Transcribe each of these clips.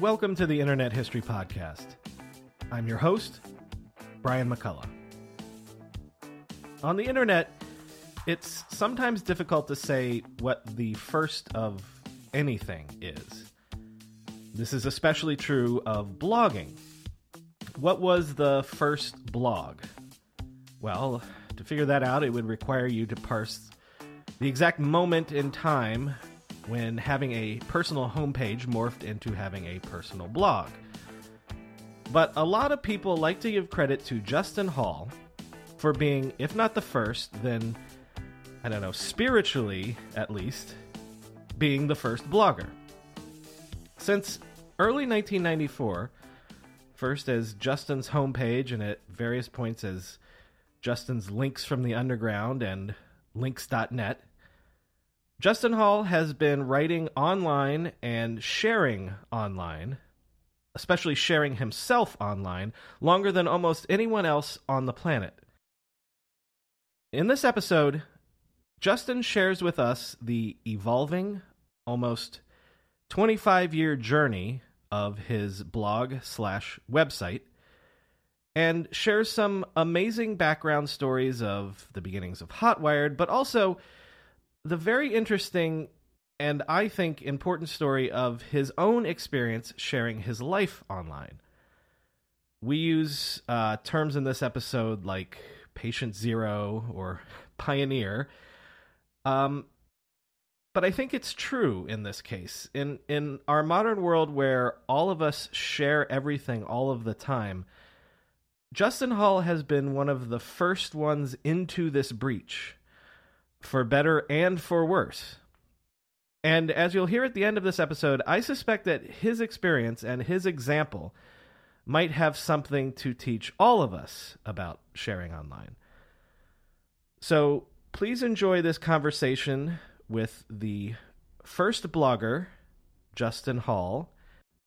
Welcome to the Internet History Podcast. I'm your host, Brian McCullough. On the internet, it's sometimes difficult to say what the first of anything is. This is especially true of blogging. What was the first blog? Well, to figure that out, it would require you to parse the exact moment in time when having a personal homepage morphed into having a personal blog. But a lot of people like to give credit to Justin Hall for being, if not the first, then, I don't know, spiritually at least, being the first blogger. Since early 1994, first as Justin's homepage and at various points as Justin's Links from the Underground and Links.net, Justin Hall has been writing online and sharing online, especially sharing himself online, longer than almost anyone else on the planet. In this episode, Justin shares with us the evolving, almost 25 year journey of his blog slash website and shares some amazing background stories of the beginnings of Hotwired, but also the very interesting and I think important story of his own experience sharing his life online. We use uh, terms in this episode like patient zero or pioneer. Um, but I think it's true in this case. In in our modern world where all of us share everything all of the time, Justin Hall has been one of the first ones into this breach for better and for worse. And as you'll hear at the end of this episode, I suspect that his experience and his example might have something to teach all of us about sharing online. So please enjoy this conversation with the first blogger, Justin Hall,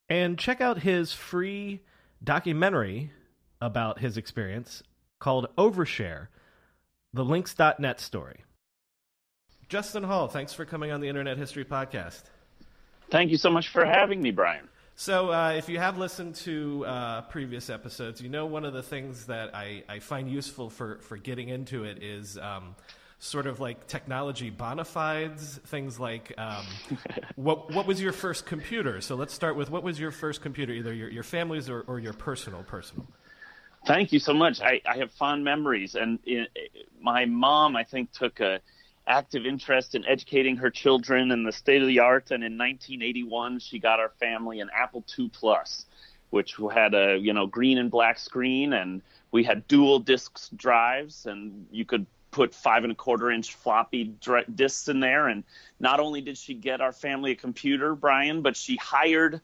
and check out his free documentary about his experience called Overshare The Links.net Story. Justin Hall, thanks for coming on the Internet History Podcast. Thank you so much for having me, Brian. So, uh, if you have listened to uh, previous episodes, you know one of the things that I, I find useful for, for getting into it is um, sort of like technology bona fides, things like um, what, what was your first computer? So, let's start with what was your first computer, either your, your family's or, or your personal personal? Thank you so much. I, I have fond memories. And it, my mom, I think, took a active interest in educating her children in the state of the art. And in 1981, she got our family an Apple II Plus, which had a you know green and black screen, and we had dual disc drives, and you could put five and a quarter inch floppy discs in there. And not only did she get our family a computer, Brian, but she hired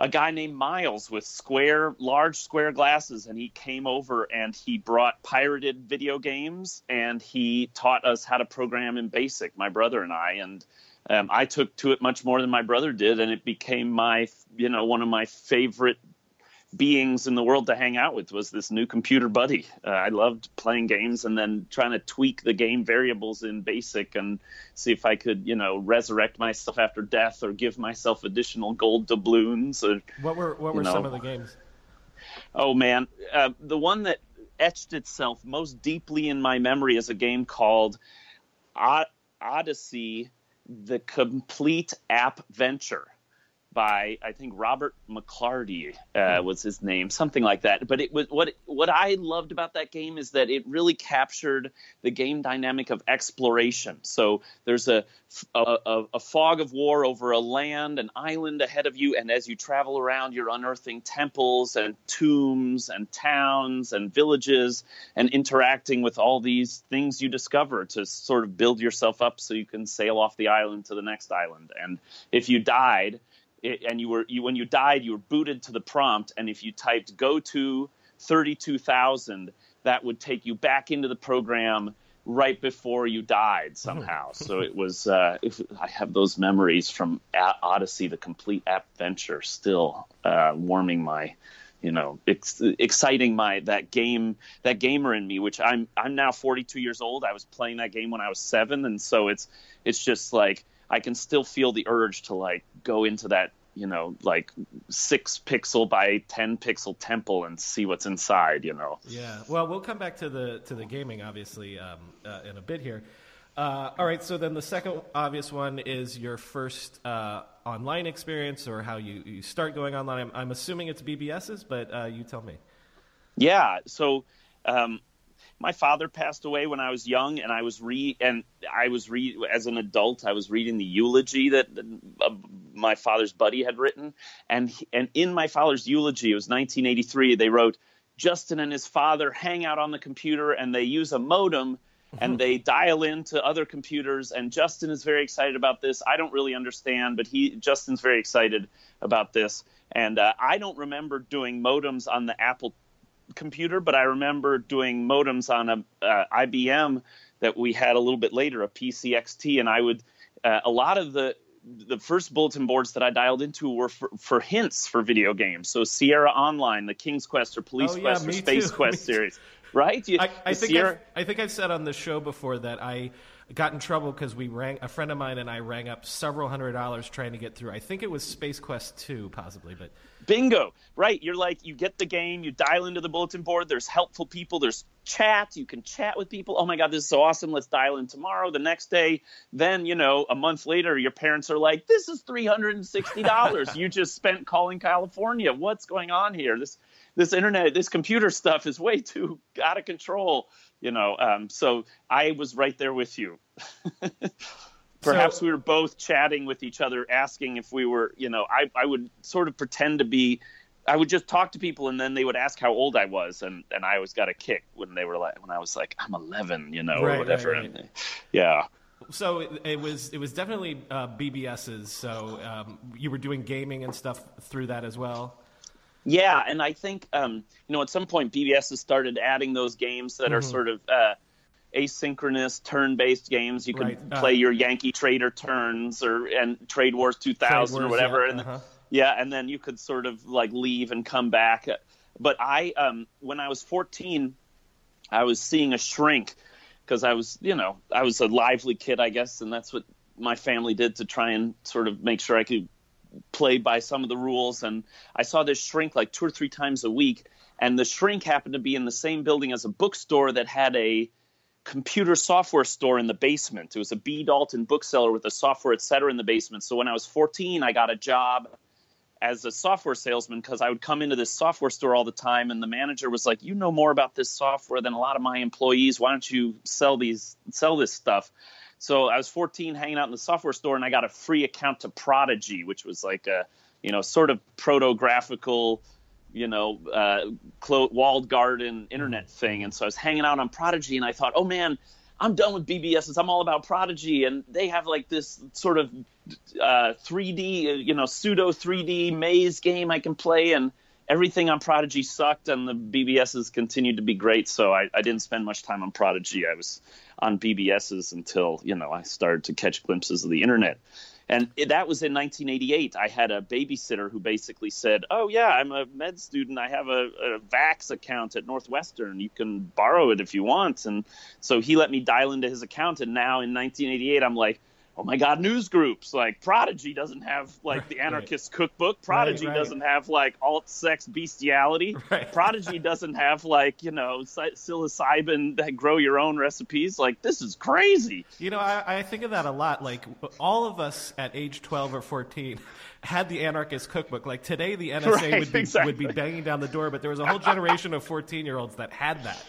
a guy named Miles with square, large square glasses, and he came over and he brought pirated video games and he taught us how to program in BASIC, my brother and I, and um, I took to it much more than my brother did, and it became my, you know, one of my favorite beings in the world to hang out with was this new computer buddy. Uh, I loved playing games and then trying to tweak the game variables in BASIC and see if I could, you know, resurrect myself after death or give myself additional gold doubloons. Or, what were what were know. some of the games? Oh man, uh, the one that etched itself most deeply in my memory is a game called Odyssey: The Complete Apventure by I think Robert McClarty uh, hmm. was his name, something like that. But it was what what I loved about that game is that it really captured the game dynamic of exploration. So there's a a, a fog of war over a land, an island ahead of you, and as you travel around, you're unearthing temples and tombs and towns and villages, and interacting with all these things you discover to sort of build yourself up so you can sail off the island to the next island. And if you died it, and you were you when you died you were booted to the prompt and if you typed go to 32000 that would take you back into the program right before you died somehow. So it was uh, if, i have those memories from odyssey the complete adventure still uh, warming my you know ex- exciting my that game that gamer in me which i'm i'm now 42 years old. I was playing that game when i was 7 and so it's it's just like I can still feel the urge to like go into that you know like six pixel by ten pixel temple and see what's inside. You know. Yeah. Well, we'll come back to the to the gaming obviously um, uh, in a bit here. Uh, all right. So then the second obvious one is your first uh, online experience or how you, you start going online. I'm, I'm assuming it's BBS's, but uh, you tell me. Yeah. So. Um, my father passed away when I was young, and I was re and I was re as an adult. I was reading the eulogy that uh, my father's buddy had written, and he, and in my father's eulogy, it was 1983. They wrote Justin and his father hang out on the computer, and they use a modem. And they dial into other computers, and Justin is very excited about this. I don't really understand, but he Justin's very excited about this. And uh, I don't remember doing modems on the Apple computer, but I remember doing modems on a uh, IBM that we had a little bit later, a PCXT, and I would uh, a lot of the the first bulletin boards that I dialed into were for, for hints for video games. So Sierra Online, the King's Quest or Police oh, yeah, Quest or Space too. Quest series, right? You, I, I think Sierra... I think I've said on the show before that I got in trouble because we rang a friend of mine and I rang up several hundred dollars trying to get through. I think it was Space Quest two, possibly, but bingo. Right. You're like you get the game you dial into the bulletin board there's helpful people there's chat you can chat with people. Oh my god this is so awesome. Let's dial in tomorrow the next day. Then you know a month later your parents are like this is $360 you just spent calling california. What's going on here? This this internet this computer stuff is way too out of control you know um, so i was right there with you Perhaps so, we were both chatting with each other, asking if we were, you know, I, I would sort of pretend to be, I would just talk to people and then they would ask how old I was. And, and I always got a kick when they were like, when I was like, I'm 11, you know, right, or whatever. Right, right. And, yeah. So it, it, was, it was definitely uh, BBS's. So um, you were doing gaming and stuff through that as well. Yeah. And I think, um, you know, at some point BBS has started adding those games that mm-hmm. are sort of, uh, asynchronous turn-based games. You can right. uh, play your Yankee Trader turns or and Trade Wars 2000 Trade or whatever, yeah. and uh-huh. yeah, and then you could sort of like leave and come back. But I, um, when I was 14, I was seeing a shrink because I was, you know, I was a lively kid, I guess, and that's what my family did to try and sort of make sure I could play by some of the rules. And I saw this shrink like two or three times a week, and the shrink happened to be in the same building as a bookstore that had a computer software store in the basement. It was a B. Dalton bookseller with a software, et cetera, in the basement. So when I was 14, I got a job as a software salesman because I would come into this software store all the time, and the manager was like, "You know more about this software than a lot of my employees. Why don't you sell these, sell this stuff?" So I was 14, hanging out in the software store, and I got a free account to Prodigy, which was like a, you know, sort of proto-graphical you know, uh, clo- walled garden internet thing. And so I was hanging out on Prodigy, and I thought, oh man, I'm done with BBSs. I'm all about Prodigy, and they have like this sort of uh, 3D, uh, you know, pseudo 3D maze game I can play, and everything on Prodigy sucked, and the BBSs continued to be great. So I, I didn't spend much time on Prodigy. I was on BBSs until you know I started to catch glimpses of the internet. And that was in 1988. I had a babysitter who basically said, "Oh yeah, I'm a med student. I have a, a Vax account at Northwestern. You can borrow it if you want." And so he let me dial into his account. And now in 1988, I'm like, oh my god news groups. Like prodigy doesn't have like the anarchist right. cookbook. Prodigy right, right. doesn't have like alt sex bestiality. Prodigy doesn't have like you know psilocybin that grow your own recipes. Like this is crazy. You know I, I think of that a lot. Like all of us at age 12 or 14 had the anarchist cookbook. Like today the nsa would be exactly. would be banging down the door but there was a whole generation of 14 year olds that had that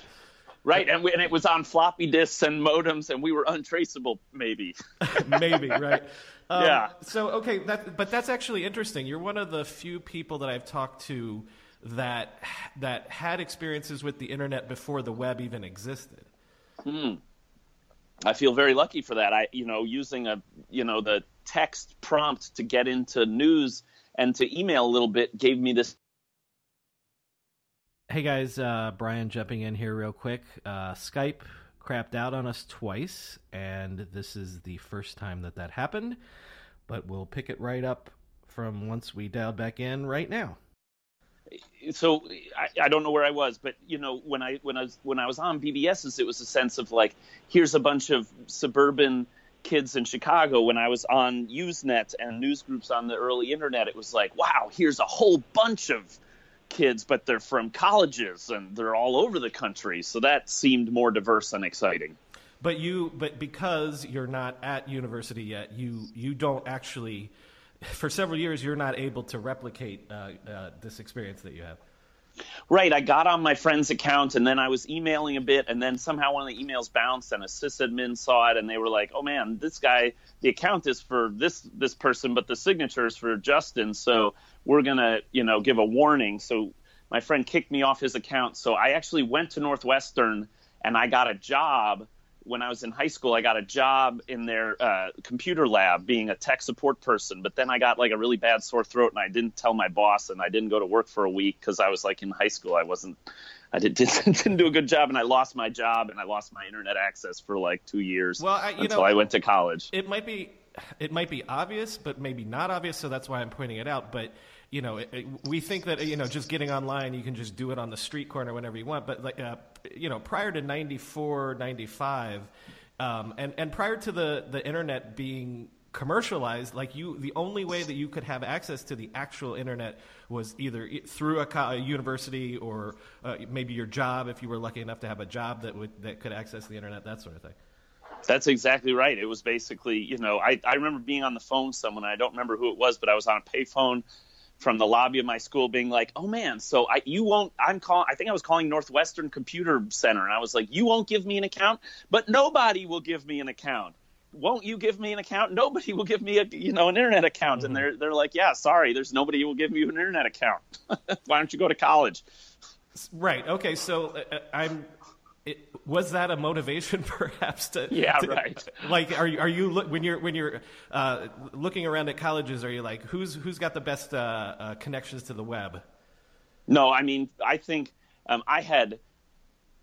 Right, and, we, and it was on floppy disks and modems, and we were untraceable, maybe. maybe, right? Um, yeah. So okay, that but that's actually interesting. You're one of the few people that I've talked to that that had experiences with the internet before the web even existed. Hmm. I feel very lucky for that. I, you know, using a, you know, the text prompt to get into news and to email a little bit gave me this Hey guys, uh, Brian jumping in here real quick. Uh, Skype crapped out on us twice, and this is the first time that that happened. But we'll pick it right up from once we dialed back in right now. So I, I don't know where I was, but you know when I when I was when I was on BBSs, it was a sense of like here's a bunch of suburban kids in Chicago when I was on Usenet and news groups on the early internet. It was like, wow, here's a whole bunch of kids, but they're from colleges and they're all over the country. So that seemed more diverse and exciting. But you, but because you're not at university yet, you you don't actually, for several years, you're not able to replicate uh, uh, this experience that you have. Right. I got on my friend's account and then I was emailing a bit and then somehow one of the emails bounced and a sysadmin saw it and they were like, "Oh man, this guy, the account is for this this person, but the signature is for Justin, so we're going to, you know, give a warning." So my friend kicked me off his account. So I actually went to Northwestern and I got a job when I was in high school, I got a job in their uh, computer lab being a tech support person. But then I got like a really bad sore throat, and I didn't tell my boss, and I didn't go to work for a week because I was like in high school. I wasn't, I did, didn't, didn't do a good job, and I lost my job, and I lost my internet access for like two years well, I, until know, I went to college. It might be, it might be obvious, but maybe not obvious. So that's why I'm pointing it out. But you know, it, it, we think that you know just getting online, you can just do it on the street corner whenever you want. But like, uh, you know, prior to 94, 95, um, and and prior to the the internet being commercialized like you the only way that you could have access to the actual internet was either through a, a university or uh, maybe your job if you were lucky enough to have a job that would that could access the internet that sort of thing that's exactly right. It was basically, you know, I, I remember being on the phone someone. I don't remember who it was, but I was on a payphone from the lobby of my school being like, "Oh man, so I you won't I'm calling I think I was calling Northwestern Computer Center and I was like, "You won't give me an account, but nobody will give me an account." Won't you give me an account? Nobody will give me a you know an internet account, mm-hmm. and they're they're like, yeah, sorry, there's nobody who will give you an internet account. Why don't you go to college? Right. Okay. So uh, I'm it, was that a motivation, perhaps? To yeah, to, right. Like, are you are you when you're when you're uh, looking around at colleges? Are you like who's who's got the best uh, uh, connections to the web? No, I mean, I think um, I had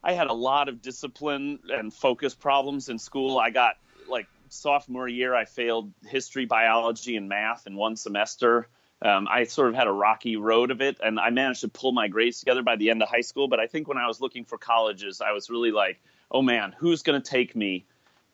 I had a lot of discipline and focus problems in school. I got like sophomore year, I failed history, biology, and math in one semester. Um, I sort of had a rocky road of it, and I managed to pull my grades together by the end of high school. But I think when I was looking for colleges, I was really like, oh man, who's going to take me,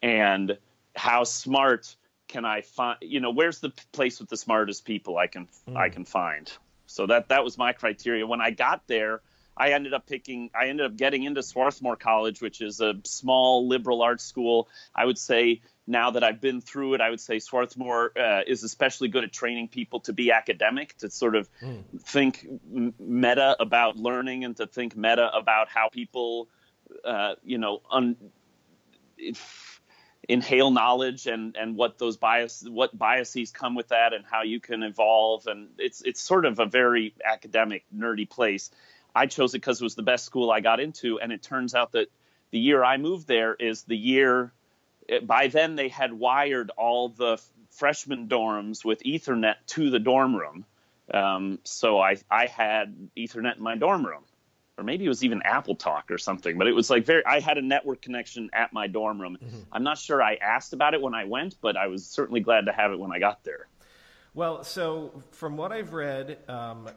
and how smart can I find? You know, where's the place with the smartest people I can mm. I can find? So that that was my criteria. When I got there, I ended up picking. I ended up getting into Swarthmore College, which is a small liberal arts school. I would say now that I've been through it, I would say Swarthmore uh, is especially good at training people to be academic, to sort of mm. think meta about learning and to think meta about how people, uh, you know, un- inhale knowledge and, and what those bias, what biases come with that and how you can evolve. And it's, it's sort of a very academic, nerdy place. I chose it because it was the best school I got into. And it turns out that the year I moved there is the year – by then they had wired all the freshman dorms with Ethernet to the dorm room. Um, so I I had Ethernet in my dorm room, or maybe it was even Apple Talk or something. But it was like very. I had a network connection at my dorm room. Mm-hmm. I'm not sure I asked about it when I went, but I was certainly glad to have it when I got there. Well, so from what I've read, um,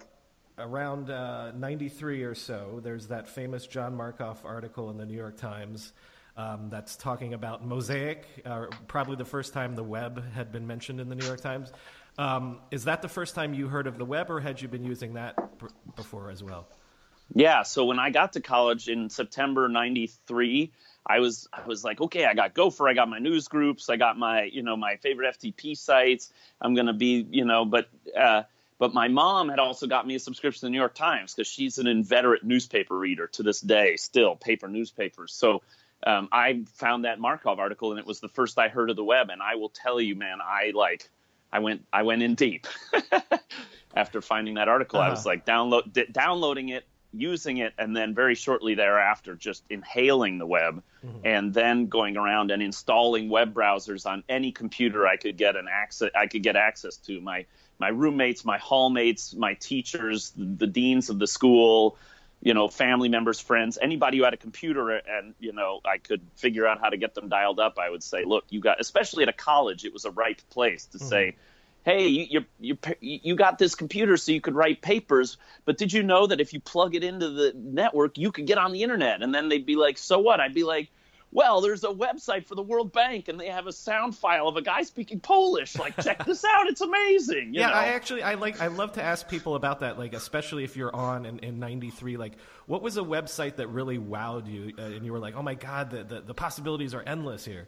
around uh, 93 or so, there's that famous John Markoff article in the New York Times um, that's talking about Mosaic, uh, probably the first time the web had been mentioned in the New York Times. Um, is that the first time you heard of the web, or had you been using that before as well? Yeah. So when I got to college in September '93, I was I was like, okay, I got Gopher, I got my news groups, I got my you know my favorite FTP sites. I'm gonna be you know, but uh, but my mom had also got me a subscription to the New York Times because she's an inveterate newspaper reader to this day, still paper newspapers. So um, I found that Markoff article and it was the first I heard of the web. And I will tell you, man, I like, I went, I went in deep after finding that article. Uh-huh. I was uh-huh. like download, d- downloading it, using it, and then very shortly thereafter, just inhaling the web, mm-hmm. and then going around and installing web browsers on any computer I could get an access, I could get access to. My my roommates, my hallmates, my teachers, the, the deans of the school, you know, family members, friends, anybody who had a computer and, you know, I could figure out how to get them dialed up, I would say, look, you got, especially at a college, it was a ripe place to mm-hmm. say, hey, you, you, you, you got this computer so you could write papers, but did you know that if you plug it into the network, you could get on the internet? And then they'd be like, so what? I'd be like, well, there's a website for the World Bank and they have a sound file of a guy speaking Polish. Like, check this out. It's amazing. yeah, know? I actually I like I love to ask people about that. Like, especially if you're on in, in '93. Like, what was a website that really wowed you uh, and you were like, oh my god, the, the the possibilities are endless here.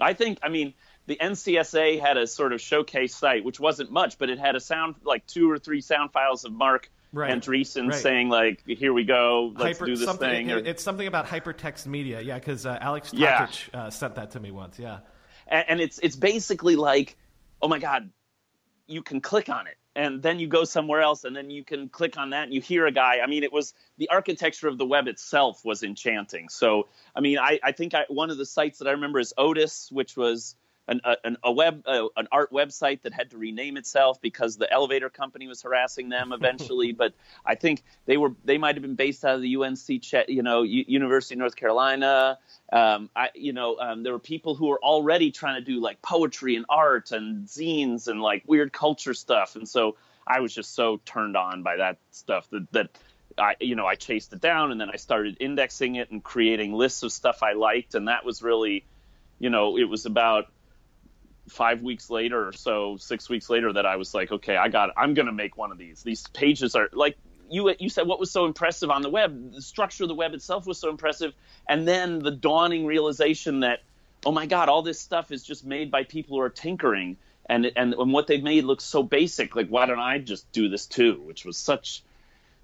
I think. I mean, the NCSA had a sort of showcase site, which wasn't much, but it had a sound like two or three sound files of Marc right. Andreessen right. saying like, "Here we go, let's Hyper, do this thing." Or, it's something about hypertext media, yeah, because uh, Alex Tokic yeah. uh, sent that to me once, yeah. And, and it's it's basically like, oh my god, you can click on it and then you go somewhere else and then you can click on that and you hear a guy i mean it was the architecture of the web itself was enchanting so i mean i, I think I, one of the sites that i remember is otis which was an, a, a web uh, an art website that had to rename itself because the elevator company was harassing them eventually. but I think they were they might have been based out of the UNC, you know, U- University of North Carolina. Um, I, you know, um, there were people who were already trying to do like poetry and art and zines and like weird culture stuff, and so I was just so turned on by that stuff that that. I, you know, I chased it down and then I started indexing it and creating lists of stuff I liked. And that was really, you know, it was about five weeks later or so, six weeks later, that I was like, okay, I got, it. I'm gonna make one of these. These pages are like you. You said what was so impressive on the web. The structure of the web itself was so impressive, and then the dawning realization that, oh my God, all this stuff is just made by people who are tinkering, and and, and what they've made looks so basic. Like, why don't I just do this too? Which was such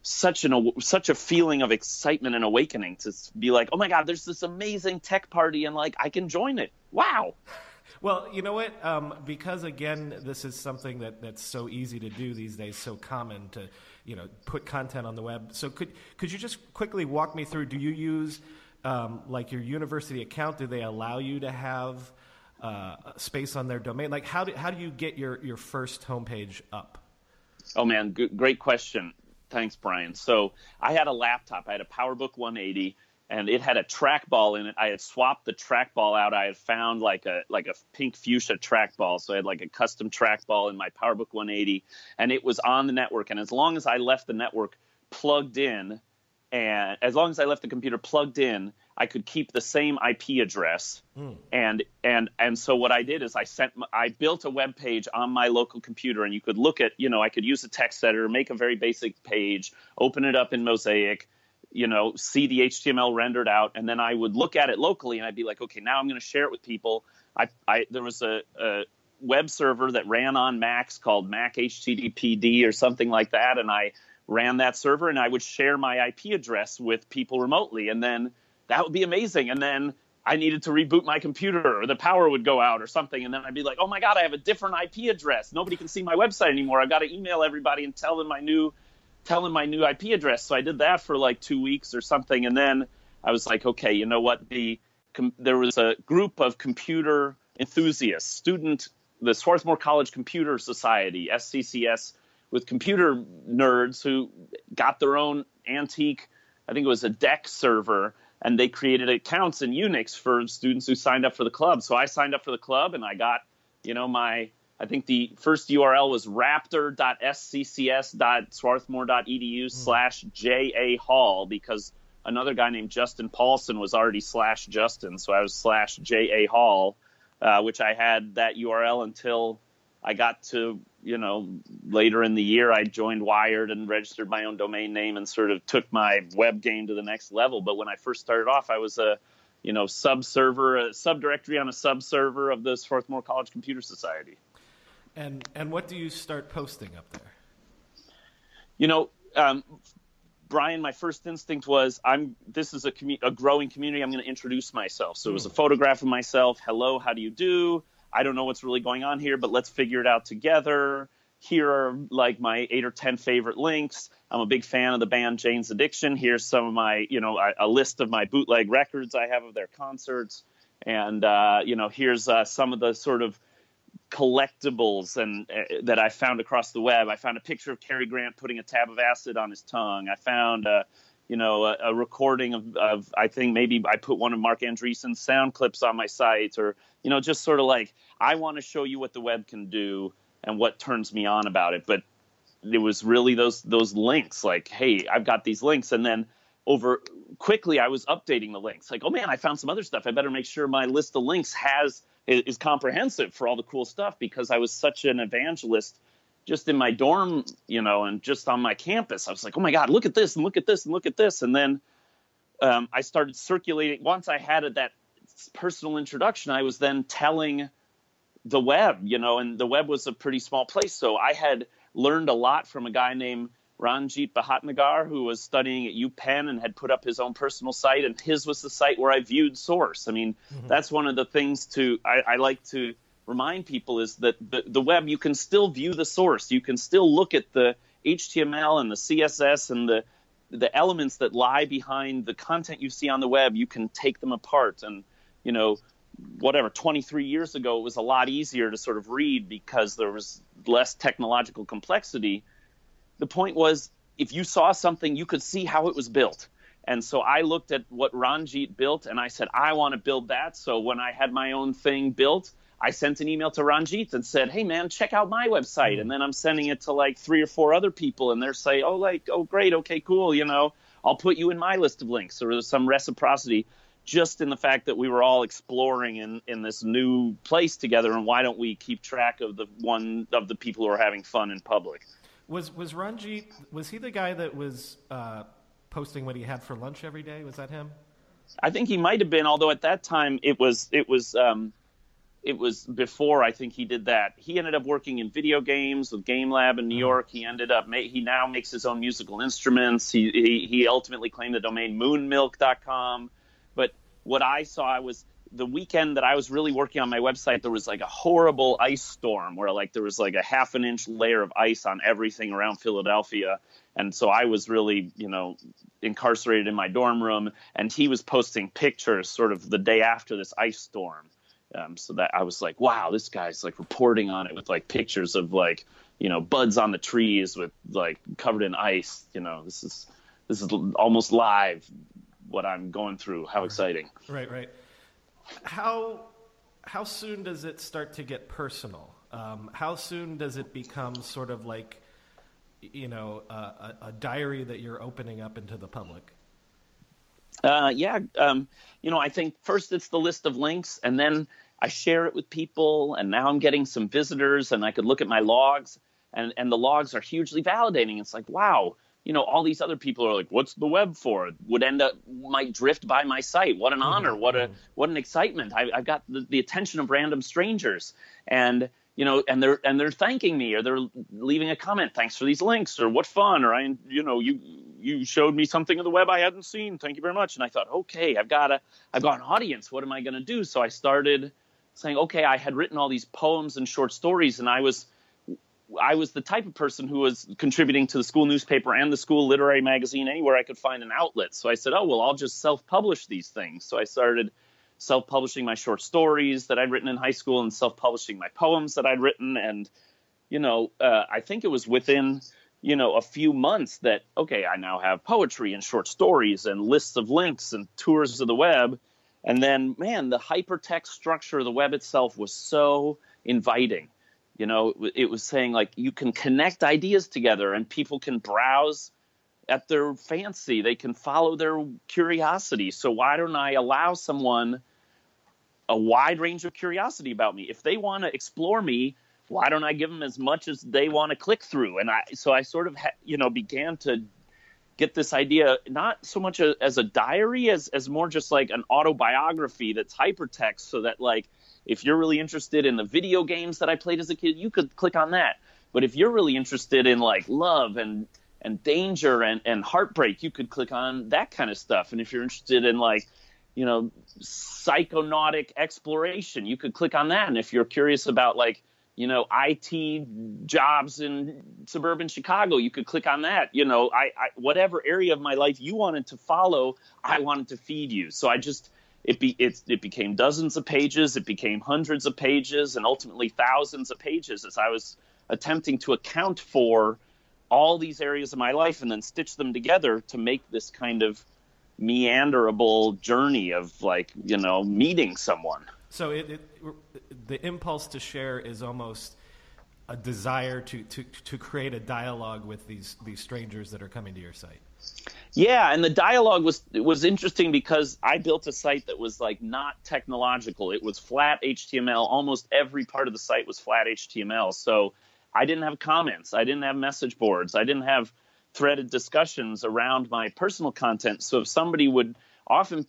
such an such a feeling of excitement and awakening to be like, oh my god, there's this amazing tech party and like I can join it. Wow. Well, you know what? Um, because again, this is something that, that's so easy to do these days, so common to, you know, put content on the web. So could could you just quickly walk me through? Do you use um, like your university account? Do they allow you to have uh, space on their domain? Like how do how do you get your your first homepage up? Oh man, g- great question. Thanks, Brian. So I had a laptop. I had a PowerBook 180 and it had a trackball in it. I had swapped the trackball out. I had found like a like a pink fuchsia trackball, so I had like a custom trackball in my PowerBook 180, and it was on the network. And as long as I left the network plugged in, and as long as I left the computer plugged in, I could keep the same IP address. Mm. And and and so what I did is I sent I built a web page on my local computer, and you could look at you know I could use a text editor, make a very basic page, open it up in Mosaic you know, see the HTML rendered out, and then I would look at it locally, and I'd be like, okay, now I'm going to share it with people. I, I there was a, a, web server that ran on Macs called Mac HTTPD or something like that, and I ran that server, and I would share my IP address with people remotely, and then that would be amazing, and then I needed to reboot my computer or the power would go out or something. And then I'd be like, oh my God, I have a different IP address. Nobody can see my website anymore. I've got to email everybody and tell them my new telling my new IP address. So I did that for like two weeks or something, and then I was like, okay, you know what? The com- there was a group of computer enthusiasts, student, the Swarthmore College Computer Society (SCCS), with computer nerds who got their own antique. I think it was a DEC server, and they created accounts in Unix for students who signed up for the club. So I signed up for the club, and I got, you know, my I think the first URL was raptor.sccs.swarthmore.edu slash JA Hall because another guy named Justin Paulson was already slash Justin. So I was slash JA Hall, uh, which I had that URL until I got to, you know, later in the year, I joined Wired and registered my own domain name and sort of took my web game to the next level. But when I first started off, I was a, you know, sub server, a subdirectory on a sub server of the Swarthmore College Computer Society. And and what do you start posting up there? You know, um, Brian, my first instinct was I'm. This is a commu- a growing community. I'm going to introduce myself. So it was a hmm. photograph of myself. Hello, how do you do? I don't know what's really going on here, but let's figure it out together. Here are like my eight or ten favorite links. I'm a big fan of the band Jane's Addiction. Here's some of my, you know, a, a list of my bootleg records I have of their concerts, and uh, you know, here's uh, some of the sort of collectibles and uh, that I found across the web. I found a picture of Cary Grant putting a tab of acid on his tongue. I found a, you know, a, a recording of, of, I think maybe I put one of Marc Andreessen's sound clips on my site, or you know, just sort of like I want to show you what the web can do and what turns me on about it. But it was really those those links, like, hey, I've got these links, and then over quickly I was updating the links. Like, oh man, I found some other stuff. I better make sure my list of links has is comprehensive for all the cool stuff because I was such an evangelist just in my dorm, you know, and just on my campus. I was like, oh my God, look at this and look at this and look at this. And then um, I started circulating. Once I had that personal introduction, I was then telling the web, you know, and the web was a pretty small place. So I had learned a lot from a guy named Ranjit Bhatnagar, who was studying at UPenn and had put up his own personal site, and his was the site where I viewed source. I mean, mm-hmm. that's one of the things to I, I like to remind people is that the, the web you can still view the source, you can still look at the HTML and the CSS and the the elements that lie behind the content you see on the web. You can take them apart, and you know whatever 23 years ago it was a lot easier to sort of read because there was less technological complexity the point was if you saw something, you could see how it was built. And so I looked at what Ranjit built and I said, I want to build that. So when I had my own thing built, I sent an email to Ranjit and said, Hey man, check out my website. And then I'm sending it to like three or four other people and they're saying, Oh, like, oh, great. Okay, cool. You know, I'll put you in my list of links. So there's some reciprocity just in the fact that we were all exploring in, in this new place together. And why don't we keep track of the one of the people who are having fun in public? Was was Ranjit? Was he the guy that was uh, posting what he had for lunch every day? Was that him? I think he might have been. Although at that time it was it was um, it was before I think he did that. He ended up working in video games with Game Lab in New uh-huh. York. He ended up he now makes his own musical instruments. He he, he ultimately claimed the domain moonmilk.com. But what I saw was the weekend that I was really working on my website, there was like a horrible ice storm where like there was like a half an inch layer of ice on everything around Philadelphia. And so I was really, you know, incarcerated in my dorm room. And he was posting pictures sort of the day after this ice storm. Um, so that I was like, wow, this guy's like reporting on it with like pictures of like, you know, buds on the trees with like covered in ice. You know, this is this is almost live what I'm going through. How exciting! Right, right how how soon does it start to get personal? Um, how soon does it become sort of like you know a, a diary that you're opening up into the public? Uh, yeah, um, you know, I think first it's the list of links, and then I share it with people, and now I'm getting some visitors, and I could look at my logs, and and the logs are hugely validating. It's like, wow, you know, all these other people are like, "What's the web for?" Would end up might drift by my site. What an mm-hmm. honor! What a what an excitement! I, have got the, the, attention of random strangers, and you know, and they're and they're thanking me, or they're leaving a comment, "Thanks for these links," or "What fun!" or "I, you know, you you showed me something of the web I hadn't seen. Thank you very much." And I thought, okay, I've got a I've got an audience. What am I going to do? So I started saying, okay, I had written all these poems and short stories, and I was I was the type of person who was contributing to the school newspaper and the school literary magazine anywhere I could find an outlet. So I said, oh, well, I'll just self publish these things. So I started self publishing my short stories that I'd written in high school and self publishing my poems that I'd written. And, you know, uh, I think it was within, you know, a few months that, okay, I now have poetry and short stories and lists of links and tours of the web. And then, man, the hypertext structure of the web itself was so inviting you know, it was saying like you can connect ideas together and people can browse at their fancy. They can follow their curiosity. So why don't I allow someone a wide range of curiosity about me? If they want to explore me, why don't I give them as much as they want to click through? And I so I sort of ha, you know began to get this idea not so much a, as a diary as as more just like an autobiography that's hypertext so that like if you're really interested in the video games that I played as a kid, you could click on that. But if you're really interested in like love and and danger and, and heartbreak, you could click on that kind of stuff. And if you're interested in like, you know, psychonautic exploration, you could click on that. And if you're curious about like, you know, IT jobs in suburban Chicago, you could click on that. You know, I, I whatever area of my life you wanted to follow, I wanted to feed you. So I just it, be, it, it became dozens of pages, it became hundreds of pages, and ultimately thousands of pages as I was attempting to account for all these areas of my life and then stitch them together to make this kind of meanderable journey of like you know meeting someone. So it, it, the impulse to share is almost a desire to, to to create a dialogue with these these strangers that are coming to your site Yeah, and the dialogue was was interesting because I built a site that was like not technological. It was flat HTML. Almost every part of the site was flat HTML. So I didn't have comments. I didn't have message boards. I didn't have threaded discussions around my personal content. So if somebody would often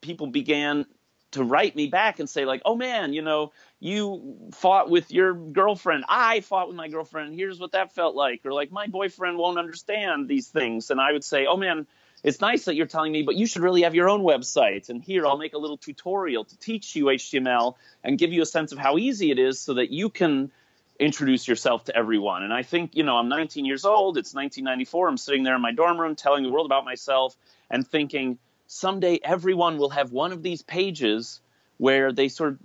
people began to write me back and say like, "Oh man, you know, you fought with your girlfriend. I fought with my girlfriend. Here's what that felt like." Or like, "My boyfriend won't understand these things." And I would say, "Oh man, it's nice that you're telling me, but you should really have your own website. And here, I'll make a little tutorial to teach you HTML and give you a sense of how easy it is so that you can introduce yourself to everyone. And I think, you know, I'm 19 years old. It's 1994. I'm sitting there in my dorm room telling the world about myself and thinking someday everyone will have one of these pages where they sort of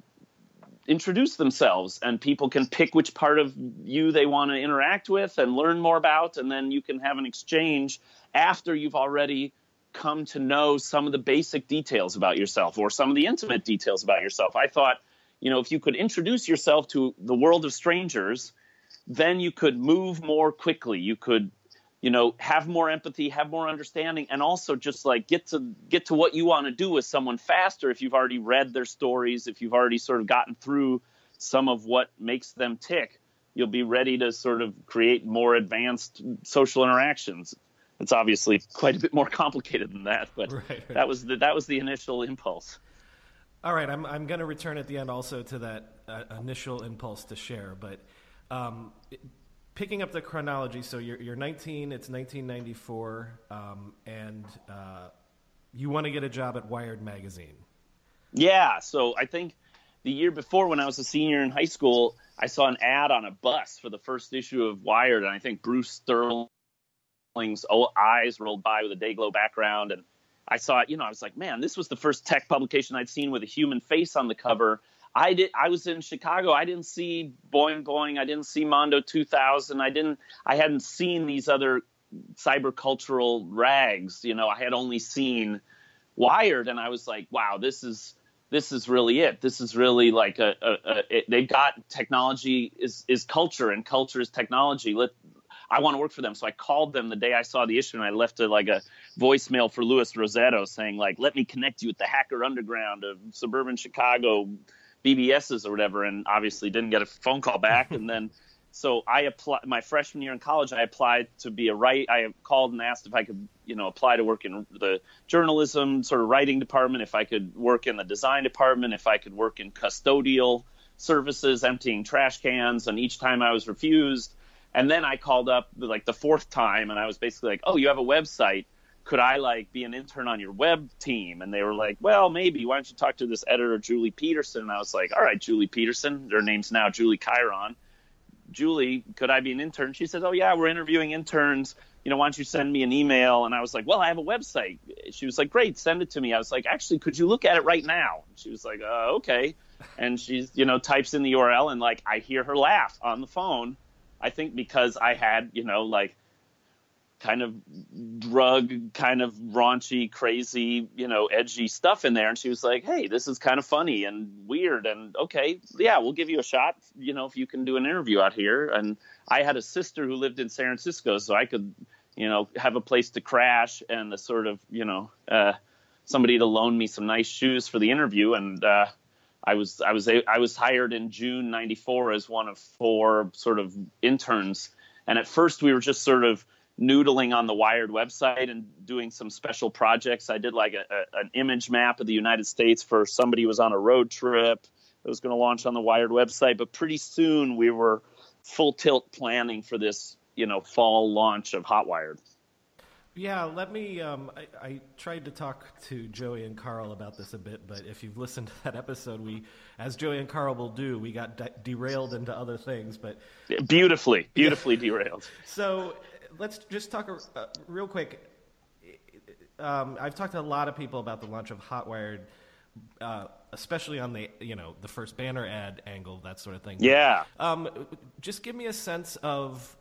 introduce themselves and people can pick which part of you they want to interact with and learn more about. And then you can have an exchange after you've already come to know some of the basic details about yourself or some of the intimate details about yourself. I thought you know, if you could introduce yourself to the world of strangers, then you could move more quickly. You could, you know, have more empathy, have more understanding, and also just like get to get to what you want to do with someone faster if you've already read their stories, if you've already sort of gotten through some of what makes them tick, you'll be ready to sort of create more advanced social interactions. It's obviously quite a bit more complicated than that, but right, right. that was the, that was the initial impulse. All right, I'm I'm going to return at the end also to that uh, initial impulse to share, but um, picking up the chronology. So you're you're 19. It's 1994, um, and uh, you want to get a job at Wired magazine. Yeah. So I think the year before, when I was a senior in high school, I saw an ad on a bus for the first issue of Wired, and I think Bruce Sterling's eyes rolled by with a day glow background, and I saw it, you know, I was like, man, this was the first tech publication I'd seen with a human face on the cover. I did. I was in Chicago. I didn't see Boing Boing. I didn't see Mondo 2000. I didn't. I hadn't seen these other cybercultural rags. You know, I had only seen Wired, and I was like, wow, this is this is really it. This is really like a, a, a it, they've got technology is is culture, and culture is technology. Let I want to work for them. So I called them the day I saw the issue and I left a, like a voicemail for Louis Rossetto saying like, let me connect you with the hacker underground of suburban Chicago BBSs or whatever. And obviously didn't get a phone call back. and then, so I applied my freshman year in college. I applied to be a write. I called and asked if I could, you know, apply to work in the journalism sort of writing department, if I could work in the design department, if I could work in custodial services, emptying trash cans. And each time I was refused, and then I called up like the fourth time and I was basically like, "Oh, you have a website. Could I like be an intern on your web team?" And they were like, "Well, maybe. Why don't you talk to this editor Julie Peterson?" And I was like, "All right, Julie Peterson. Her name's now Julie Chiron. Julie, could I be an intern?" She said, "Oh yeah, we're interviewing interns. You know, why don't you send me an email?" And I was like, "Well, I have a website." She was like, "Great, send it to me." I was like, "Actually, could you look at it right now?" She was like, uh, "Okay." And she's, you know, types in the URL and like I hear her laugh on the phone I think because I had, you know, like kind of drug, kind of raunchy, crazy, you know, edgy stuff in there. And she was like, hey, this is kind of funny and weird. And okay, yeah, we'll give you a shot, you know, if you can do an interview out here. And I had a sister who lived in San Francisco, so I could, you know, have a place to crash and a sort of, you know, uh, somebody to loan me some nice shoes for the interview. And, uh, I was I was I was hired in June '94 as one of four sort of interns, and at first we were just sort of noodling on the Wired website and doing some special projects. I did like a, a, an image map of the United States for somebody who was on a road trip that was going to launch on the Wired website. But pretty soon we were full tilt planning for this, you know, fall launch of Hotwired. Yeah, let me. Um, I, I, tried to talk to Joey and Carl about this a bit, but if you've listened to that episode, we, as Joey and Carl will do, we got de- derailed into other things. But beautifully, beautifully derailed. So let's just talk uh, real quick. Um, I've talked to a lot of people about the launch of Hotwired, uh, especially on the you know the first banner ad angle, that sort of thing. Yeah. Um, just give me a sense of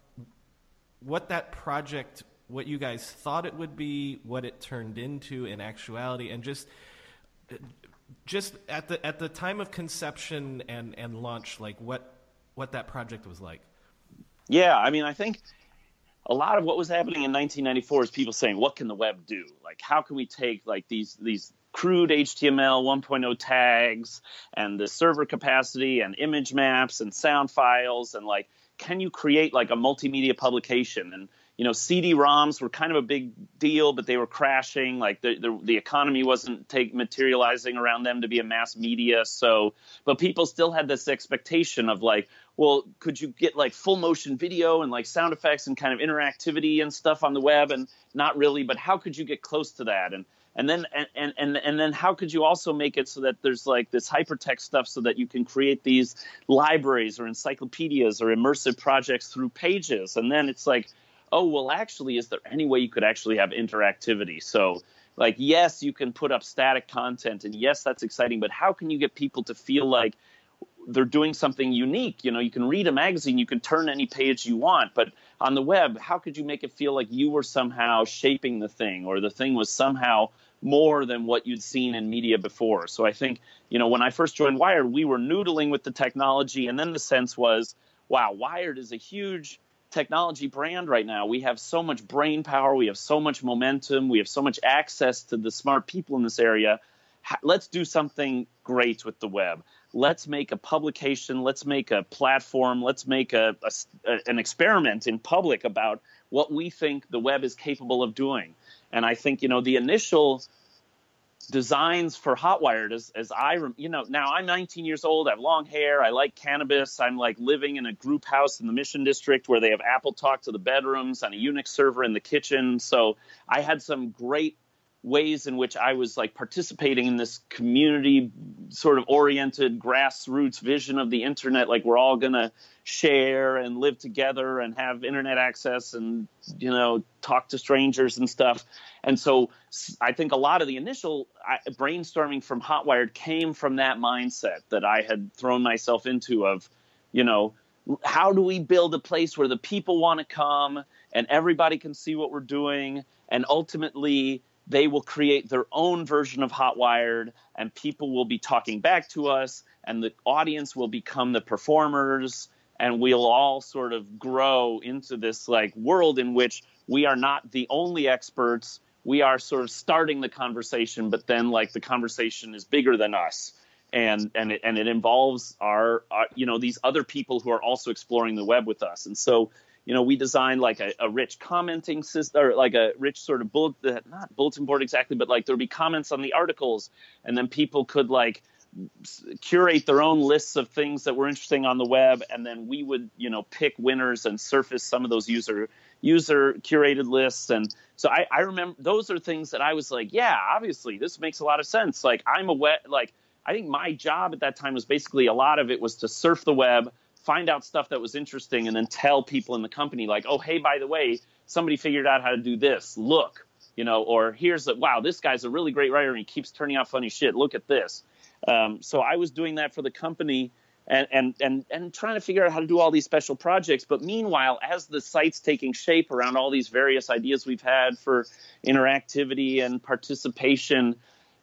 what that project what you guys thought it would be, what it turned into in actuality, and just just at the at the time of conception and and launch, like what what that project was like. Yeah, I mean, I think a lot of what was happening in 1994 is people saying, "What can the web do? Like, how can we take like these these crude HTML 1.0 tags and the server capacity and image maps and sound files and like, can you create like a multimedia publication and you know, CD-ROMs were kind of a big deal, but they were crashing. Like the the, the economy wasn't take materializing around them to be a mass media. So, but people still had this expectation of like, well, could you get like full motion video and like sound effects and kind of interactivity and stuff on the web? And not really, but how could you get close to that? And and then and, and and then how could you also make it so that there's like this hypertext stuff so that you can create these libraries or encyclopedias or immersive projects through pages and then it's like oh, well, actually, is there any way you could actually have interactivity? So, like, yes, you can put up static content, and yes, that's exciting, but how can you get people to feel like they're doing something unique? You know, you can read a magazine, you can turn any page you want, but on the web, how could you make it feel like you were somehow shaping the thing or the thing was somehow more than what you'd seen in media before? So I think, you know, when I first joined Wired, we were noodling with the technology, and then the sense was, wow, Wired is a huge technology brand right now. We have so much brain power, we have so much momentum, we have so much access to the smart people in this area. Let's do something great with the web. Let's make a publication, let's make a platform, let's make a, a, an experiment in public about what we think the web is capable of doing. And I think, you know, the initial designs for Hotwired as, as I, you know, now I'm 19 years old. I have long hair. I like cannabis. I'm like living in a group house in the Mission District where they have Apple Talk to the bedrooms and a Unix server in the kitchen. So I had some great ways in which I was like participating in this community sort of oriented grassroots vision of the internet. Like we're all going to share and live together and have internet access and, you know, talk to strangers and stuff. And so I think a lot of the initial brainstorming from Hotwired came from that mindset that I had thrown myself into of, you know, how do we build a place where the people want to come and everybody can see what we're doing and ultimately they will create their own version of Hotwired, and people will be talking back to us, and the audience will become the performers, and we'll all sort of grow into this like world in which we are not the only experts. We are sort of starting the conversation, but then like the conversation is bigger than us. And and it, and it involves our, our you know these other people who are also exploring the web with us. And so you know, we designed like a, a, rich commenting system or like a rich sort of bullet, uh, not bulletin board exactly, but like there'd be comments on the articles and then people could like curate their own lists of things that were interesting on the web. And then we would, you know, pick winners and surface some of those user, user curated lists. And so I, I remember those are things that I was like, yeah, obviously this makes a lot of sense. Like I'm a web, like, I think my job at that time was basically a lot of it was to surf the web, find out stuff that was interesting and then tell people in the company like oh hey by the way somebody figured out how to do this. Look you know or here's a wow this guy's a really great writer and he keeps turning out funny shit. Look at this. Um, so i was doing that for the company and, and and and trying to figure out how to do all these special projects. But meanwhile as the site's taking shape around all these various ideas we've had for interactivity and participation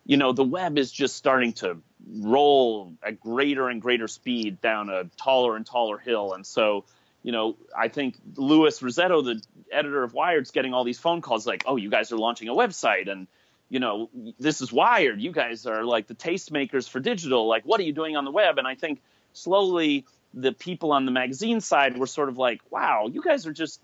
you know the web is just starting to roll at greater and greater speed down a taller and taller hill. And so, you know, I think Louis Rossetto, the editor of Wired's getting all these phone calls like, oh, you guys are launching a website and you know, this is Wired. You guys are like the tastemakers for digital. Like, what are you doing on the web? And I think slowly the people on the magazine side were sort of like, wow, you guys are just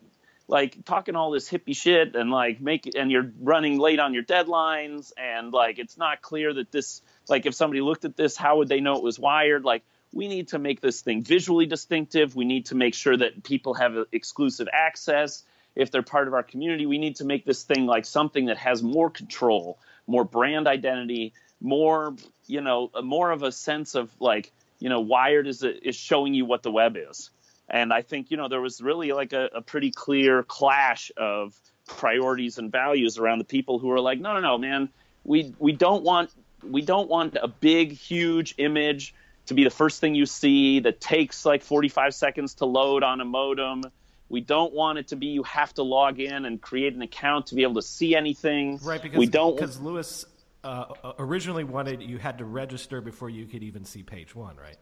like talking all this hippie shit and like make and you're running late on your deadlines and like it's not clear that this like if somebody looked at this how would they know it was wired? Like we need to make this thing visually distinctive. We need to make sure that people have exclusive access. If they're part of our community we need to make this thing like something that has more control more brand identity more you know more of a sense of like you know wired is is showing you what the web is and I think, you know, there was really like a, a pretty clear clash of priorities and values around the people who were like, no, no, no, man, we we don't want we don't want a big, huge image to be the first thing you see that takes like 45 seconds to load on a modem. We don't want it to be you have to log in and create an account to be able to see anything. Right, because we don't because Louis uh, originally wanted you had to register before you could even see page one, right?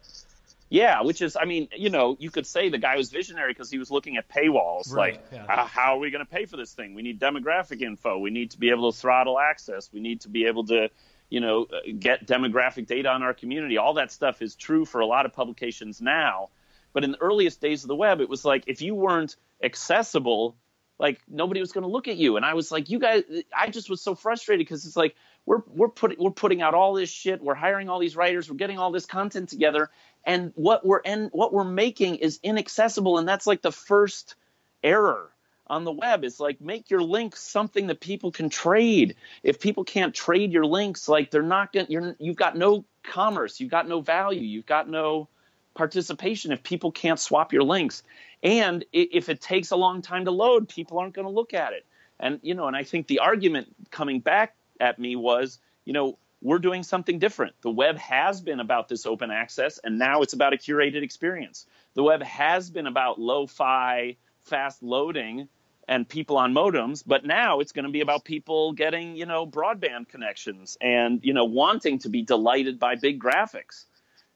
Yeah, which is, I mean, you know, you could say the guy was visionary because he was looking at paywalls. Right, like, yeah. uh, how are we going to pay for this thing? We need demographic info. We need to be able to throttle access. We need to be able to, you know, uh, get demographic data on our community. All that stuff is true for a lot of publications now. But in the earliest days of the web, it was like if you weren't accessible, like nobody was going to look at you. And I was like, you guys, I just was so frustrated because it's like we're we're putting we're putting out all this shit, we're hiring all these writers, we're getting all this content together, and what we're and what we're making is inaccessible, and that's like the first error on the web is like make your links something that people can trade. If people can't trade your links, like they're not going you're you've got no commerce, you've got no value, you've got no participation if people can't swap your links. And if it takes a long time to load, people aren't going to look at it. And you know, and I think the argument coming back at me was, you know, we're doing something different. The web has been about this open access, and now it's about a curated experience. The web has been about lo-fi, fast loading, and people on modems, but now it's going to be about people getting, you know, broadband connections and you know wanting to be delighted by big graphics.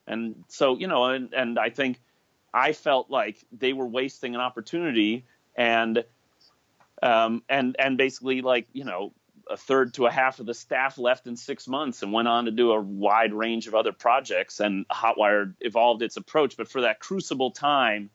And so, you know, and, and I think I felt like they were wasting an opportunity and um, and and basically like you know a third to a half of the staff left in six months and went on to do a wide range of other projects and hotwire evolved its approach. But for that crucible time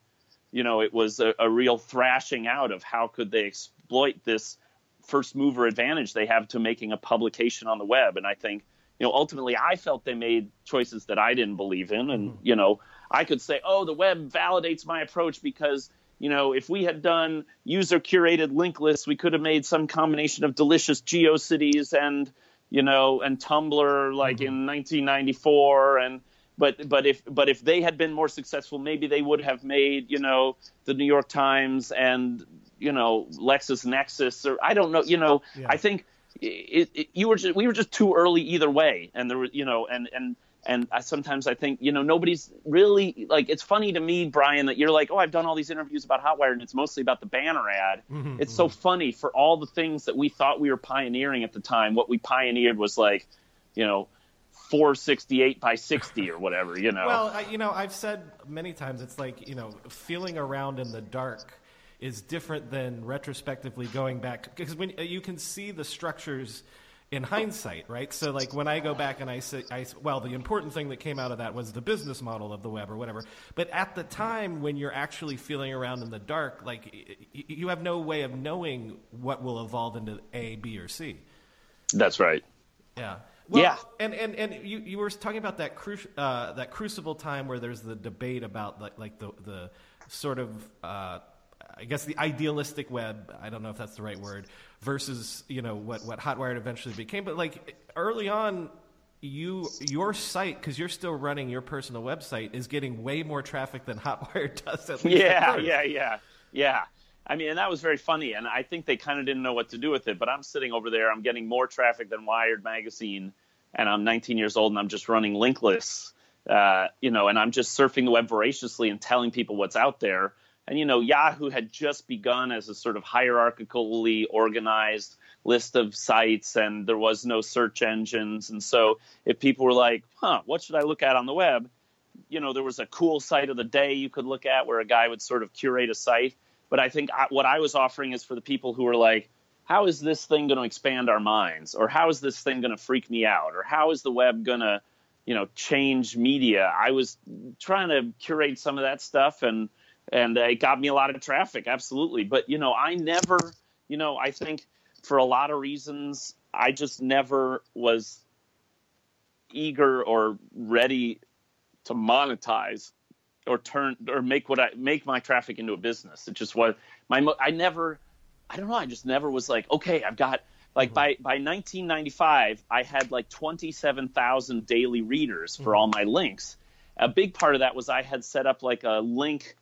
you know it was a, a real thrashing out of how could they exploit this first mover advantage they have to making a publication on the web. And i think you know ultimately i felt they made choices that i didn't believe in. And hmm. you know i could say oh the web validates my approach because you know, if we had done user curated link lists, we could have made some combination of delicious GeoCities and, you know, and Tumblr like mm-hmm. in 1994. And, but, but if, but if they had been more successful, maybe they would have made, you know, the New York Times and, you know, LexisNexis or I don't know, you know, yeah. I think it, it, you were just, we were just too early either way. And there were, you know, and, and, and I, sometimes I think, you know, nobody's really like. It's funny to me, Brian, that you're like, oh, I've done all these interviews about Hotwire, and it's mostly about the banner ad. Mm-hmm, it's so mm-hmm. funny for all the things that we thought we were pioneering at the time. What we pioneered was like, you know, 468 by 60 or whatever. You know. Well, I, you know, I've said many times, it's like you know, feeling around in the dark is different than retrospectively going back because when you can see the structures in hindsight, right? So like when I go back and I say, I, well, the important thing that came out of that was the business model of the web or whatever. But at the time when you're actually feeling around in the dark, like you have no way of knowing what will evolve into A, B, or C. That's right. Yeah. Well, yeah. And, and, and you, you were talking about that cru- uh, that crucible time where there's the debate about like, like the, the sort of uh, I guess the idealistic web. I don't know if that's the right word. Versus you know what what Hotwired eventually became. But like early on, you your site because you're still running your personal website is getting way more traffic than Hotwired does. At least yeah, yeah, yeah, yeah. I mean, and that was very funny, and I think they kind of didn't know what to do with it. But I'm sitting over there, I'm getting more traffic than Wired magazine, and I'm 19 years old, and I'm just running link lists, uh, you know, and I'm just surfing the web voraciously and telling people what's out there and you know Yahoo had just begun as a sort of hierarchically organized list of sites and there was no search engines. And so if people were like huh what should I look at on the web? You know there was a cool site of the day you could look at where a guy would sort of curate a site. But I think I, what I was offering is for the people who were like how is this thing going to expand our minds? Or how is this thing going to freak me out? Or how is the web going to you know change media? I was trying to curate some of that stuff and and uh, it got me a lot of traffic absolutely but you know i never you know i think for a lot of reasons i just never was eager or ready to monetize or turn or make what i make my traffic into a business it just was my i never i don't know i just never was like okay i've got like mm-hmm. by by 1995 i had like 27000 daily readers for mm-hmm. all my links a big part of that was i had set up like a link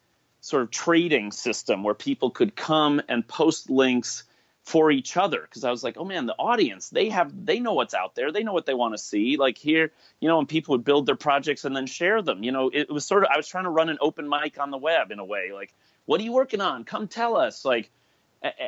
sort of trading system where people could come and post links for each other because I was like, oh man, the audience they have they know what's out there, they know what they want to see. Like here, you know, and people would build their projects and then share them. You know, it was sort of I was trying to run an open mic on the web in a way. Like, what are you working on? Come tell us. Like,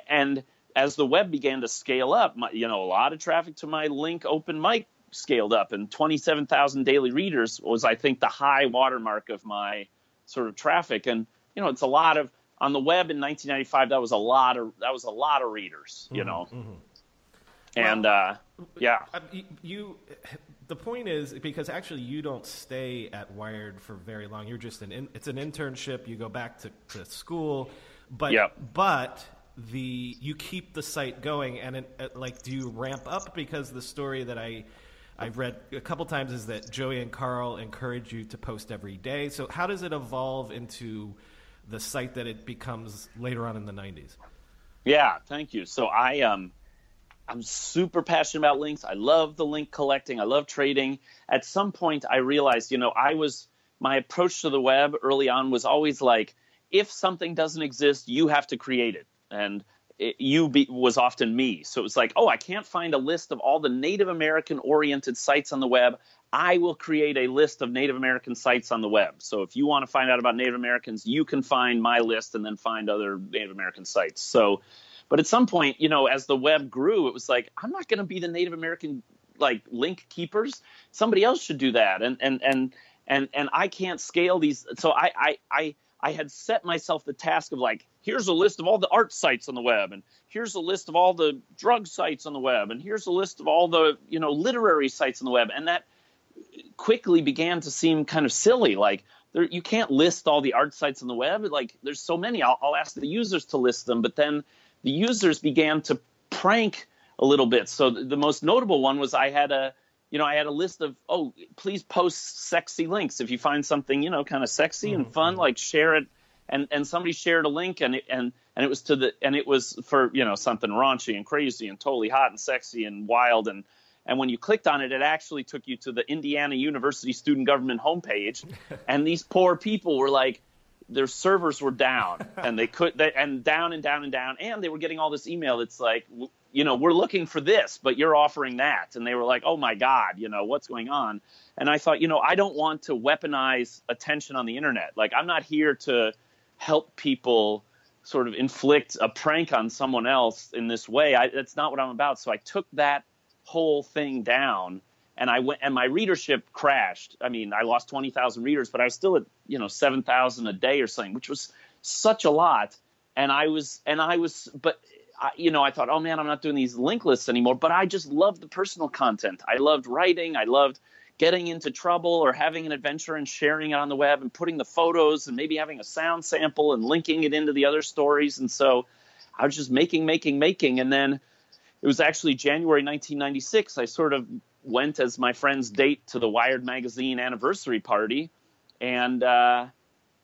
and as the web began to scale up, my, you know, a lot of traffic to my link open mic scaled up, and 27,000 daily readers was, I think, the high watermark of my sort of traffic. And you know, it's a lot of on the web in 1995. That was a lot of that was a lot of readers, you mm-hmm, know. Mm-hmm. And well, uh, yeah, you. The point is because actually you don't stay at Wired for very long. You're just an. it's an internship. You go back to, to school, but yep. but the you keep the site going and it, it, like do you ramp up because the story that I I've read a couple times is that Joey and Carl encourage you to post every day. So how does it evolve into the site that it becomes later on in the 90s? Yeah, thank you. So I um I'm super passionate about links. I love the link collecting. I love trading. At some point I realized, you know, I was my approach to the web early on was always like if something doesn't exist, you have to create it and it, you be, was often me. So it was like, oh, I can't find a list of all the Native American oriented sites on the web. I will create a list of Native American sites on the web. So if you want to find out about Native Americans, you can find my list and then find other Native American sites. So, but at some point, you know, as the web grew, it was like, I'm not going to be the Native American like link keepers. Somebody else should do that. And and and and and I can't scale these. So I I I I had set myself the task of like, here's a list of all the art sites on the web, and here's a list of all the drug sites on the web, and here's a list of all the you know literary sites on the web, and that quickly began to seem kind of silly. Like there, you can't list all the art sites on the web. Like there's so many. I'll, I'll ask the users to list them, but then the users began to prank a little bit. So the, the most notable one was I had a you know, I had a list of, oh, please post sexy links. If you find something, you know, kind of sexy and fun, mm-hmm. like share it. And, and somebody shared a link and it, and, and it was to the, and it was for, you know, something raunchy and crazy and totally hot and sexy and wild. And, and when you clicked on it, it actually took you to the Indiana University Student Government homepage. and these poor people were like, their servers were down and they could, they, and down and down and down. And they were getting all this email that's like, you know, we're looking for this, but you're offering that. And they were like, oh my God, you know, what's going on? And I thought, you know, I don't want to weaponize attention on the internet. Like, I'm not here to help people sort of inflict a prank on someone else in this way. I, that's not what I'm about. So I took that whole thing down and I went and my readership crashed. I mean, I lost 20,000 readers, but I was still at, you know, 7,000 a day or something, which was such a lot. And I was, and I was, but I, you know, I thought, oh man, I'm not doing these link lists anymore. But I just loved the personal content. I loved writing. I loved getting into trouble or having an adventure and sharing it on the web and putting the photos and maybe having a sound sample and linking it into the other stories. And so I was just making, making, making. And then it was actually January 1996. I sort of went as my friend's date to the Wired magazine anniversary party. And, uh,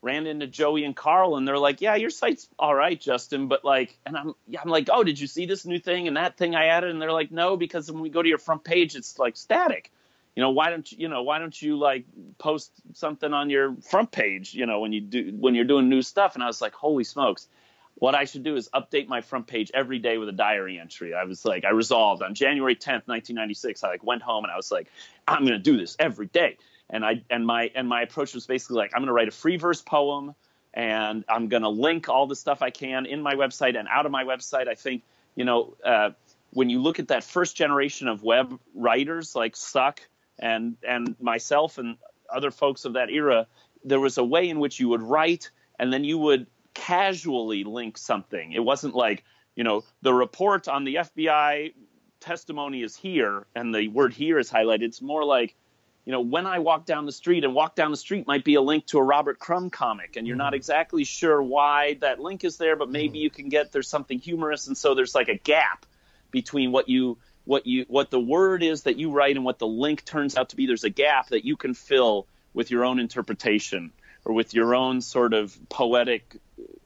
ran into Joey and Carl, and they're like, "Yeah, your site's all right, Justin, but like," and I'm, yeah, I'm like, "Oh, did you see this new thing and that thing I added?" And they're like, "No, because when we go to your front page, it's like static. You know, why don't you, you know, why don't you like post something on your front page? You know, when you do when you're doing new stuff." And I was like, "Holy smokes!" What I should do is update my front page every day with a diary entry. I was like, I resolved on January 10th, 1996. I like went home and I was like, I'm going to do this every day and I and my and my approach was basically like I'm going to write a free verse poem and I'm going to link all the stuff I can in my website and out of my website. I think you know uh, when you look at that first generation of web writers like Suck and and myself and other folks of that era, there was a way in which you would write and then you would casually link something. It wasn't like you know the report on the FBI testimony is here and the word here is highlighted. It's more like you know, when I walk down the street, and walk down the street might be a link to a Robert Crumb comic, and you're mm-hmm. not exactly sure why that link is there, but maybe mm-hmm. you can get there's something humorous, and so there's like a gap between what you what you what the word is that you write and what the link turns out to be. There's a gap that you can fill with your own interpretation or with your own sort of poetic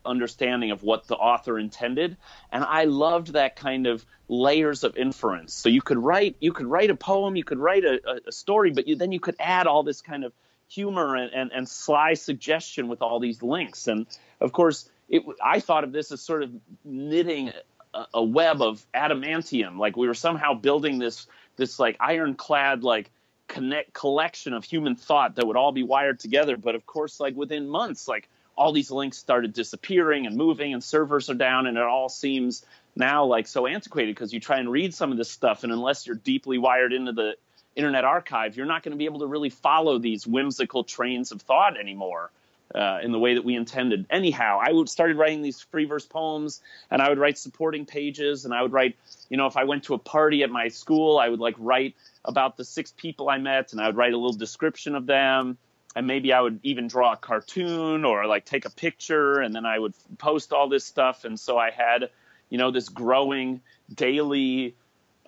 understanding of what the author intended. And i loved that kind of layers of inference. So you could write you could write a poem you could write a, a story but you, then you could add all this kind of humor and, and, and sly suggestion with all these links. And of course it, i thought of this as sort of knitting a, a web of adamantium. Like we were somehow building this this like ironclad like connect collection of human thought that would all be wired together. But of course like within months like all these links started disappearing and moving and servers are down and it all seems now like so antiquated because you try and read some of this stuff and unless you're deeply wired into the Internet Archive, you're not going to be able to really follow these whimsical trains of thought anymore. Uh, in the way that we intended. Anyhow, I would started writing these free verse poems, and I would write supporting pages, and I would write, you know, if I went to a party at my school, I would like write about the six people I met, and I would write a little description of them, and maybe I would even draw a cartoon or like take a picture, and then I would post all this stuff, and so I had, you know, this growing daily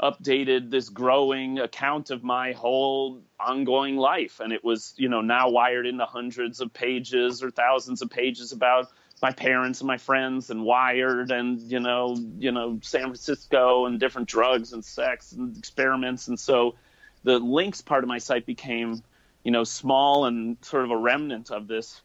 updated this growing account of my whole ongoing life. And it was you know now wired into hundreds of pages or thousands of pages about my parents and my friends and wired and you know you know San Francisco and different drugs and sex and experiments. And so the links part of my site became you know small and sort of a remnant of this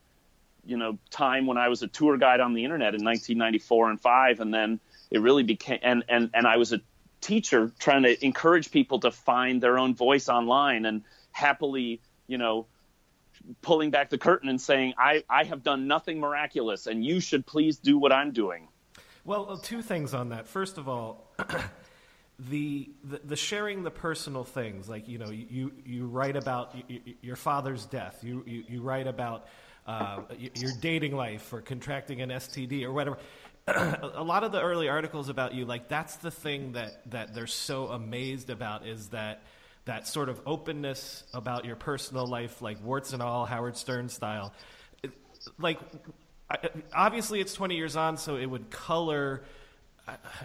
you know time when I was a tour guide on the internet in 1994 and 5 and then it really became and and and I was a teacher trying to encourage people to find their own voice online and happily, you know, pulling back the curtain and saying, I, I have done nothing miraculous and you should please do what I'm doing. Well, two things on that. First of all, the, the, sharing the personal things, like you know, you you write about your father's death. You you, you write about uh, your dating life or contracting an STD or whatever. a lot of the early articles about you, like that's the thing that that they're so amazed about is that that sort of openness about your personal life, like warts and all, Howard Stern style. Like, obviously, it's 20 years on, so it would color.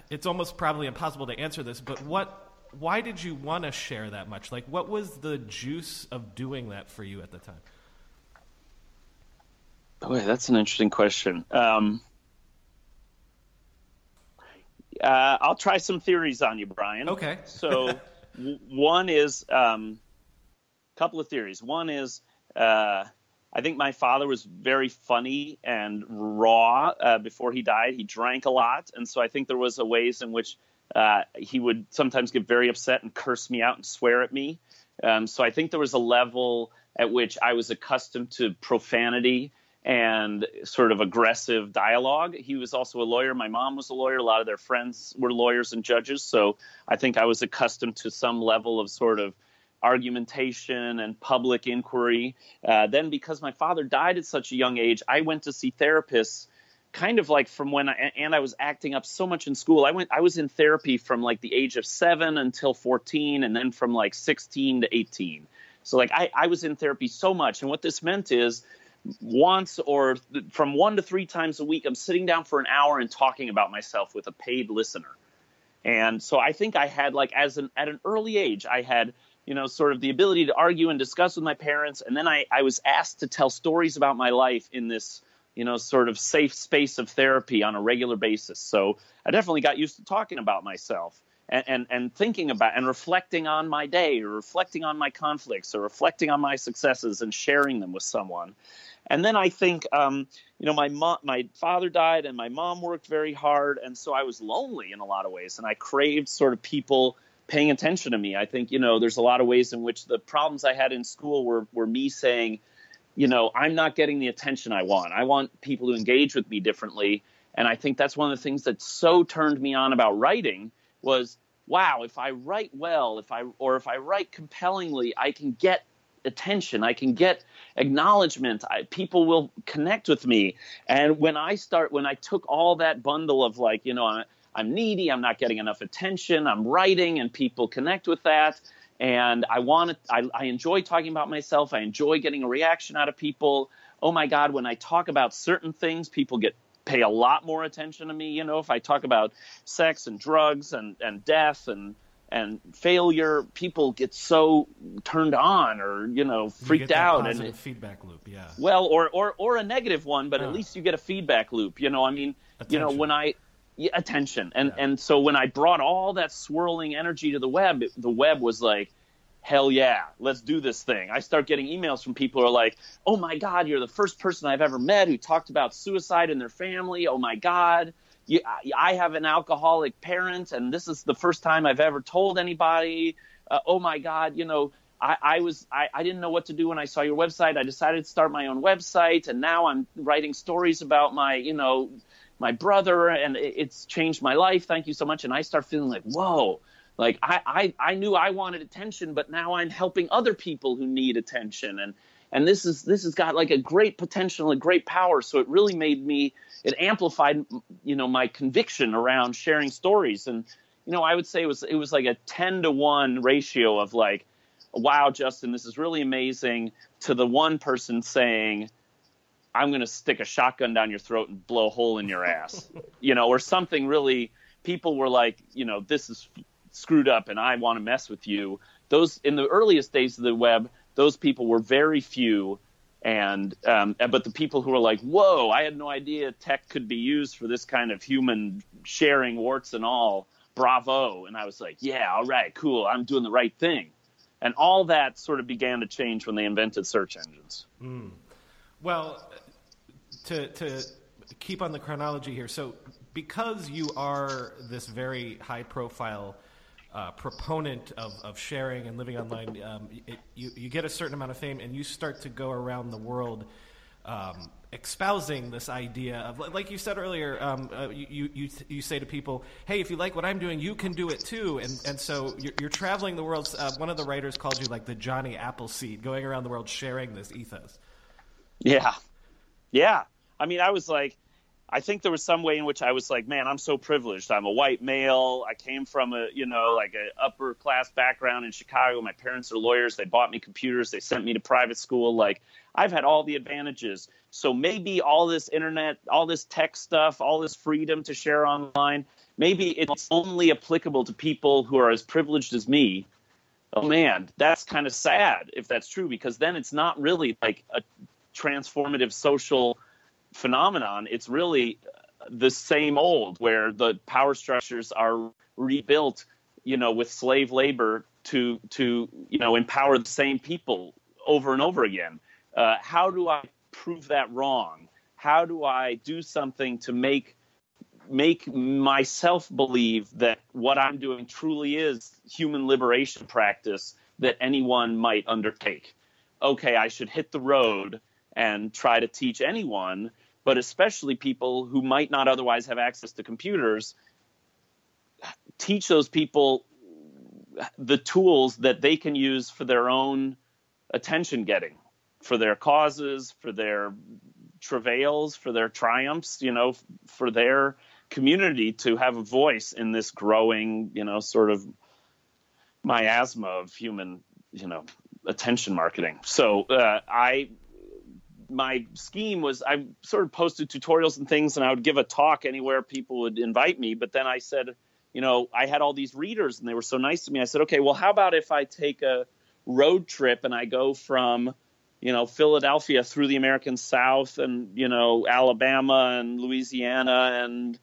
It's almost probably impossible to answer this, but what? Why did you want to share that much? Like, what was the juice of doing that for you at the time? Boy, that's an interesting question. Um, uh, I'll try some theories on you, Brian. Okay. so w- one is a um, couple of theories. One is uh, I think my father was very funny and raw uh, before he died. He drank a lot, and so I think there was a ways in which uh, he would sometimes get very upset and curse me out and swear at me. Um, so I think there was a level at which I was accustomed to profanity and sort of aggressive dialogue. He was also a lawyer. My mom was a lawyer. A lot of their friends were lawyers and judges. So I think I was accustomed to some level of sort of argumentation and public inquiry. Uh, then, because my father died at such a young age, I went to see therapists kind of like from when I, and I was acting up so much in school. I went, I was in therapy from like the age of seven until 14, and then from like 16 to 18. So like I, I was in therapy so much. And what this meant is once or from one to three times a week, I'm sitting down for an hour and talking about myself with a paid listener. And so I think I had like as an at an early age, I had you know sort of the ability to argue and discuss with my parents, and then I I was asked to tell stories about my life in this you know sort of safe space of therapy on a regular basis. So I definitely got used to talking about myself. And, and, and thinking about and reflecting on my day or reflecting on my conflicts or reflecting on my successes and sharing them with someone and then I think, um, you know, my mom, my father died, and my mom worked very hard, and so I was lonely in a lot of ways, and I craved sort of people paying attention to me. I think, you know, there's a lot of ways in which the problems I had in school were were me saying, you know, I'm not getting the attention I want. I want people to engage with me differently, and I think that's one of the things that so turned me on about writing was wow, if I write well, if I or if I write compellingly, I can get attention. I can get acknowledgement. I, people will connect with me. And when I start, when I took all that bundle of like, you know, I'm, needy, I'm not getting enough attention, I'm writing, and people connect with that. And I want to, I, I enjoy talking about myself. I enjoy getting a reaction out of people. Oh my God, when I talk about certain things, people get pay a lot more attention to me. You know, if I talk about sex and drugs and, and death and and failure, people get so turned on or you know freaked you out and it, feedback loop, yeah. Well, or or or a negative one, but at least you get a feedback loop. You know, I mean, attention. you know, when I attention and yeah. and so when I brought all that swirling energy to the web, it, the web was like. Hell yeah, let's do this thing. I start getting emails from people who are like, "Oh my god, you're the first person I've ever met who talked about suicide in their family. Oh my god, You, I have an alcoholic parent, and this is the first time I've ever told anybody. Uh, oh my God, you know, I, I was I, I didn't know what to do when I saw your website. I decided to start my own website, and now I'm writing stories about my, you know, my brother, and it's changed my life. Thank you so much. And I start feeling like, whoa, like I, I i knew i wanted attention but now i'm helping other people who need attention and and this is this has got like a great potential and great power so it really made me it amplified you know my conviction around sharing stories and you know i would say it was it was like a 10 to 1 ratio of like wow justin this is really amazing to the one person saying i'm going to stick a shotgun down your throat and blow a hole in your ass you know or something really people were like you know this is screwed up and i want to mess with you those in the earliest days of the web those people were very few and um, but the people who were like, "Whoa, I had no idea tech could be used for this kind of human sharing, warts and all." Bravo! And I was like, "Yeah, all right, cool. I'm doing the right thing." And all that sort of began to change when they invented search engines. Mm. Well, to to keep on the chronology here, so because you are this very high profile uh, proponent of, of sharing and living online, um, it, you, you get a certain amount of fame and you start to go around the world um, espousing this idea of, like you said earlier, um, uh, you, you, you say to people, hey, if you like what I'm doing, you can do it too. And, and so you're, you're traveling the world. Uh, one of the writers called you like the Johnny Appleseed, going around the world sharing this ethos. Yeah. Yeah. I mean, I was like, I think there was some way in which I was like, man, I'm so privileged. I'm a white male. I came from a, you know, like a upper class background in Chicago. My parents are lawyers. They bought me computers. They sent me to private school. Like I've had all the advantages. So maybe all this internet, all this tech stuff, all this freedom to share online, maybe it's only applicable to people who are as privileged as me. Oh man, that's kind of sad if that's true because then it's not really like a transformative social phenomenon. It's really the same old, where the power structures are rebuilt, you know, with slave labor to to you know empower the same people over and over again. Uh, how do I prove that wrong? How do I do something to make make myself believe that what I'm doing truly is human liberation practice that anyone might undertake? Okay, I should hit the road and try to teach anyone but especially people who might not otherwise have access to computers, teach those people the tools that they can use for their own attention getting, for their causes, for their travails, for their triumphs, you know, for their community to have a voice in this growing, you know, sort of miasma of human, you know, attention marketing. So uh, I my scheme was I sort of posted tutorials and things, and I would give a talk anywhere people would invite me. But then I said, you know, I had all these readers, and they were so nice to me. I said, okay, well, how about if I take a road trip and I go from, you know, Philadelphia through the American South, and you know, Alabama and Louisiana and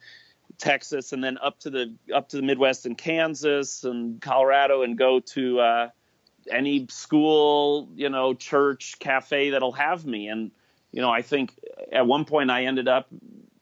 Texas, and then up to the up to the Midwest and Kansas and Colorado, and go to uh, any school, you know, church, cafe that'll have me. And you know, I think at one point I ended up,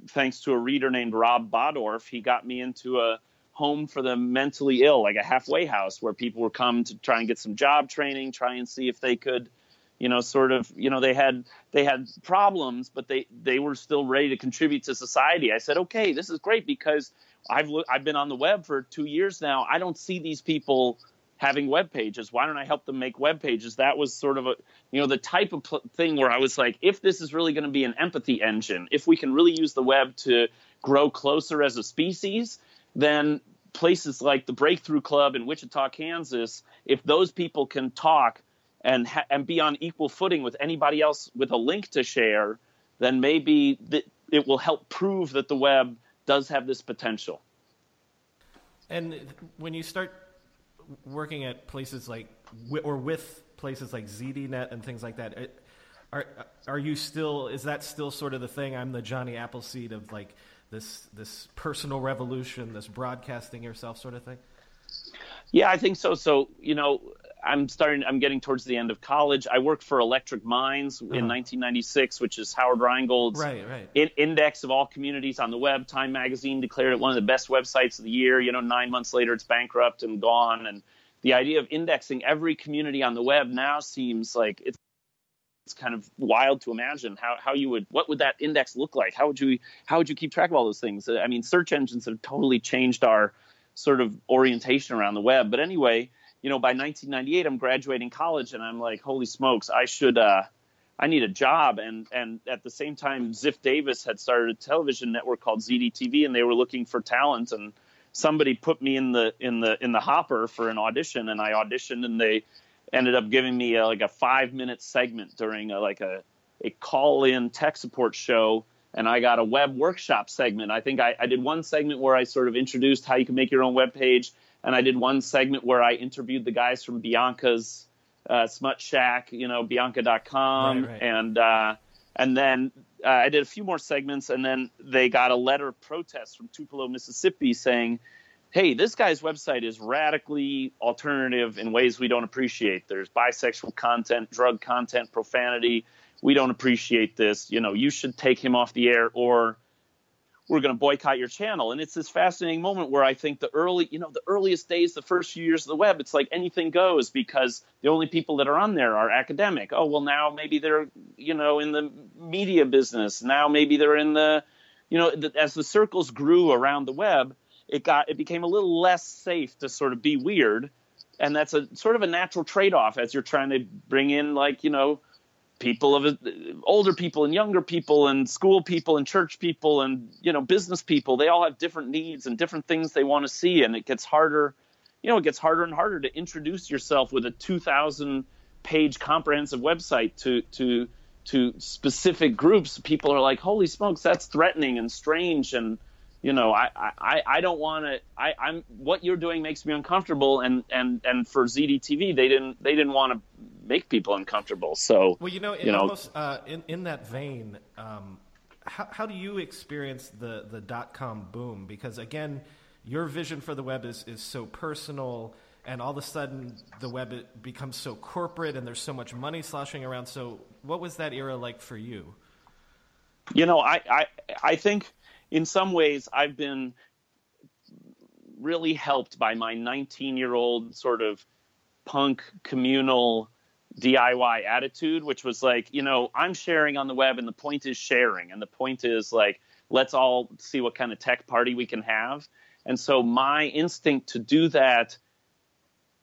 thanks to a reader named Rob Bodorf, he got me into a home for the mentally ill, like a halfway house where people would come to try and get some job training, try and see if they could, you know, sort of, you know, they had they had problems, but they they were still ready to contribute to society. I said, okay, this is great because I've I've been on the web for two years now. I don't see these people having web pages. Why don't I help them make web pages? That was sort of a, you know, the type of pl- thing where I was like, if this is really going to be an empathy engine, if we can really use the web to grow closer as a species, then places like the Breakthrough Club in Wichita, Kansas, if those people can talk and ha- and be on equal footing with anybody else with a link to share, then maybe th- it will help prove that the web does have this potential. And when you start working at places like or with places like ZDNet and things like that, are are you still? Is that still sort of the thing? I'm the Johnny Appleseed of like this this personal revolution, this broadcasting yourself sort of thing. Yeah, I think so. So you know, I'm starting. I'm getting towards the end of college. I worked for Electric Minds uh-huh. in 1996, which is Howard Rheingold's right, right. In- index of all communities on the web. Time Magazine declared it one of the best websites of the year. You know, nine months later, it's bankrupt and gone. And the idea of indexing every community on the web now seems like it's it's kind of wild to imagine how, how you would what would that index look like how would you how would you keep track of all those things i mean search engines have totally changed our sort of orientation around the web. But anyway, you know, by 1998, I'm graduating college, and I'm like, holy smokes, I should. Uh, I need a job, and and at the same time, Ziff Davis had started a television network called ZDTV, and they were looking for talent, and somebody put me in the in the in the hopper for an audition, and I auditioned, and they ended up giving me a, like a five minute segment during a, like a a call in tech support show and I got a web workshop segment. I think I, I, did one segment where I sort of introduced how you can make your own web page, and I did one segment where I interviewed the guys from Bianca's uh, Smut Shack, you know, Bianca.com, right, right. and uh, and then uh, I did a few more segments, and then they got a letter of protest from Tupelo, Mississippi, saying, "Hey, this guy's website is radically alternative in ways we don't appreciate. There's bisexual content, drug content, profanity." we don't appreciate this. You know, you should take him off the air or we're going to boycott your channel. And it's this fascinating moment where I think the early, you know, the earliest days, the first few years of the web, it's like anything goes because the only people that are on there are academic. Oh, well, now maybe they're, you know, in the media business. Now maybe they're in the, you know, as the circles grew around the web, it got, it became a little less safe to sort of be weird. And that's a sort of a natural trade off as you're trying to bring in like, you know, people of older people and younger people and school people and church people and you know business people they all have different needs and different things they want to see. And it gets harder you know it gets harder and harder to introduce yourself with a 2000 page comprehensive website to to to specific groups. People are like holy smokes that's threatening and strange. And you know, I, I, I don't want to. I, I'm what you're doing makes me uncomfortable, and and and for ZDTV, they didn't they didn't want to make people uncomfortable. So well, you know, you know, almost uh, in in that vein, um, how how do you experience the the dot com boom? Because again, your vision for the web is is so personal, and all of a sudden the web becomes so corporate, and there's so much money sloshing around. So, what was that era like for you? You know, I I I think in some ways, I've been really helped by my 19 year old sort of punk communal DIY attitude, which was like, you know, I'm sharing on the web and the point is sharing. And the point is like, let's all see what kind of tech party we can have. And so my instinct to do that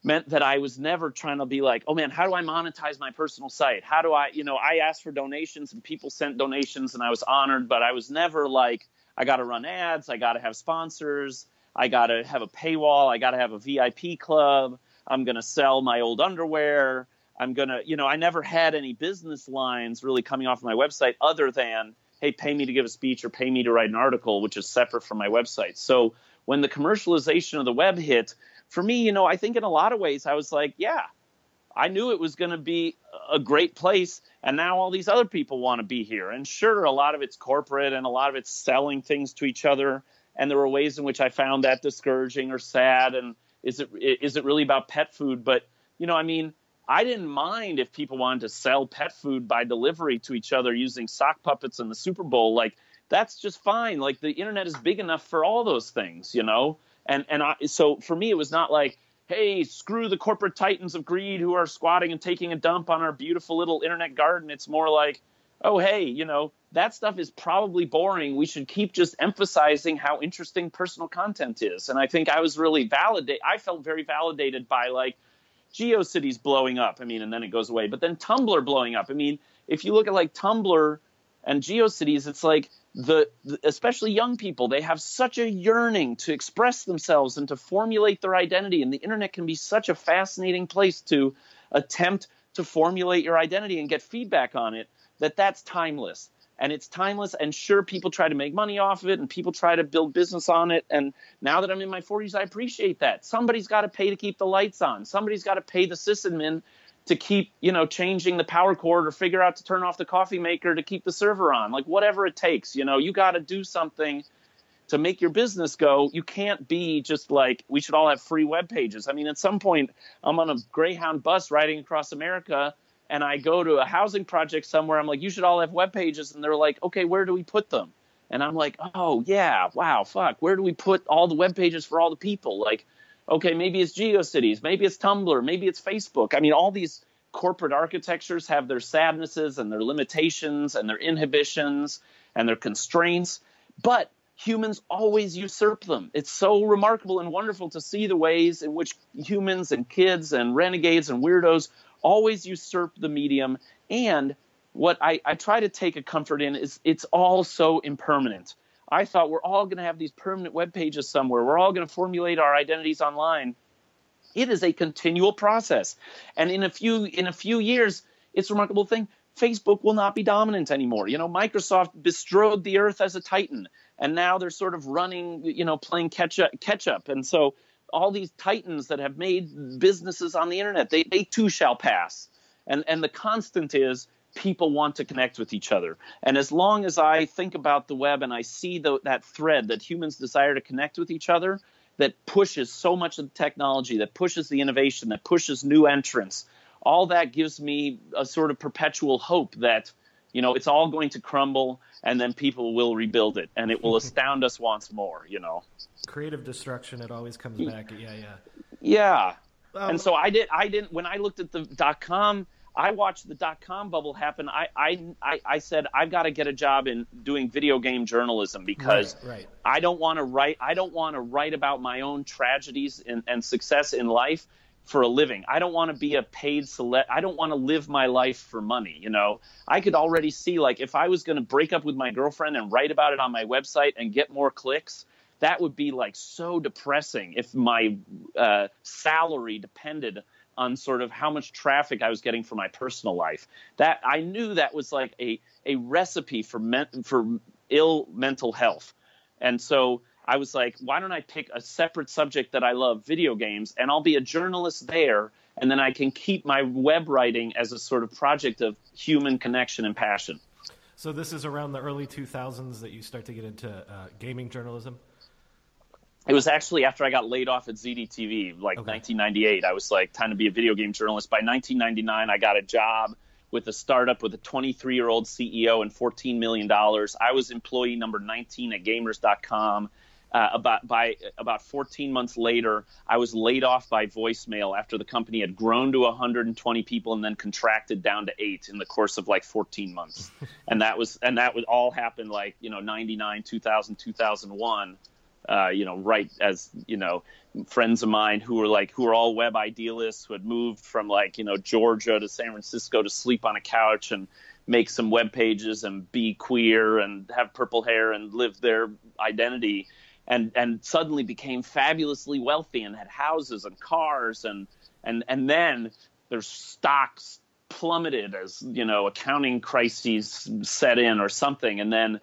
meant that I was never trying to be like, oh man, how do I monetize my personal site? How do I, you know, I asked for donations and people sent donations and I was honored, but I was never like, I got to run ads. I got to have sponsors. I got to have a paywall. I got to have a VIP club. I'm going to sell my old underwear. I'm going to, you know, I never had any business lines really coming off of my website other than, hey, pay me to give a speech or pay me to write an article, which is separate from my website. So when the commercialization of the web hit, for me, you know, I think in a lot of ways I was like, yeah, I knew it was going to be a great place and now all these other people want to be here and sure a lot of it's corporate and a lot of it's selling things to each other and there were ways in which i found that discouraging or sad and is it is it really about pet food but you know i mean i didn't mind if people wanted to sell pet food by delivery to each other using sock puppets in the super bowl like that's just fine like the internet is big enough for all those things you know and and I, so for me it was not like hey, screw the corporate titans of greed who are squatting and taking a dump on our beautiful little internet garden. It's more like, oh, hey, you know, that stuff is probably boring. We should keep just emphasizing how interesting personal content is. And I think I was really validated. I felt very validated by like GeoCities blowing up. I mean, and then it goes away. But then Tumblr blowing up. I mean, if you look at like Tumblr and GeoCities, it's like the, the, especially young people they have such a yearning to express themselves and to formulate their identity and the internet can be such a fascinating place to attempt to formulate your identity and get feedback on it that that's timeless and it's timeless and sure people try to make money off of it and people try to build business on it and now that i'm in my 40s i appreciate that. Somebody's got to pay to keep the lights on. Somebody's got to pay the sysadmin to keep you know changing the power cord or figure out to turn off the coffee maker to keep the server on like whatever it takes you know? You got to do something to make your business go. You can't be just like we should all have free web pages. I mean at some point i'm on a greyhound bus riding across america and i go to a housing project somewhere i'm like you should all have web pages and they're like okay where do we put them and i'm like oh yeah wow fuck where do we put all the web pages for all the people like okay, maybe it's GeoCities, maybe it's Tumblr, maybe it's Facebook. I mean, all these corporate architectures have their sadnesses and their limitations and their inhibitions and their constraints. But humans always usurp them. It's so remarkable and wonderful to see the ways in which humans and kids and renegades and weirdos always usurp the medium. And what I, I try to take a comfort in is it's all so impermanent. I thought we're all going to have these permanent web pages somewhere. We're all going to formulate our identities online. It is a continual process, and in a few in a few years, it's a remarkable thing. Facebook will not be dominant anymore. You know, Microsoft bestrode the earth as a titan, and now they're sort of running, you know, playing catch up. Catch up. And so all these titans that have made businesses on the internet, they, they too shall pass. And and the constant is people want to connect with each other. And as long as I think about the web and I see the, that thread that humans desire to connect with each other, that pushes so much of the technology, that pushes the innovation, that pushes new entrants, all that gives me a sort of perpetual hope that you know it's all going to crumble and then people will rebuild it and it will astound us once more you know. Creative destruction it always comes back. Yeah yeah. Yeah. Um, and so i did i didn't when i looked at the dot com i watched the dot com bubble happen. I i i, I said i've got to get a job in doing video game journalism because right, right. i don't want to write i don't want to write about my own tragedies and, and success in life for a living. I don't want to be a paid select. I don't want to live my life for money. You know, I could already see like if I was going to break up with my girlfriend and write about it on my website and get more clicks, that would be like so depressing if my uh, salary depended on sort of how much traffic I was getting for my personal life. That I knew that was like a a recipe for men, for ill mental health. And so I was like, why don't I pick a separate subject that I love, video games, and I'll be a journalist there, and then I can keep my web writing as a sort of project of human connection and passion. So this is around the early 2000s that you start to get into uh, gaming journalism. It was actually after I got laid off at ZDTV, like okay. 1998. I was like, time to be a video game journalist. By 1999, I got a job with a startup with a 23 year old CEO and $14 million. I was employee number 19 at gamers.com. Uh, about by about 14 months later, I was laid off by voicemail after the company had grown to 120 people and then contracted down to eight in the course of like 14 months. and that was and that would all happen like you know 99, 2000, 2001. Uh, you know, right as you know, friends of mine who were like who were all web idealists who had moved from like you know Georgia to San Francisco to sleep on a couch and make some web pages and be queer and have purple hair and live their identity and and suddenly became fabulously wealthy and had houses and cars and and and then their stocks plummeted as you know accounting crises set in or something and then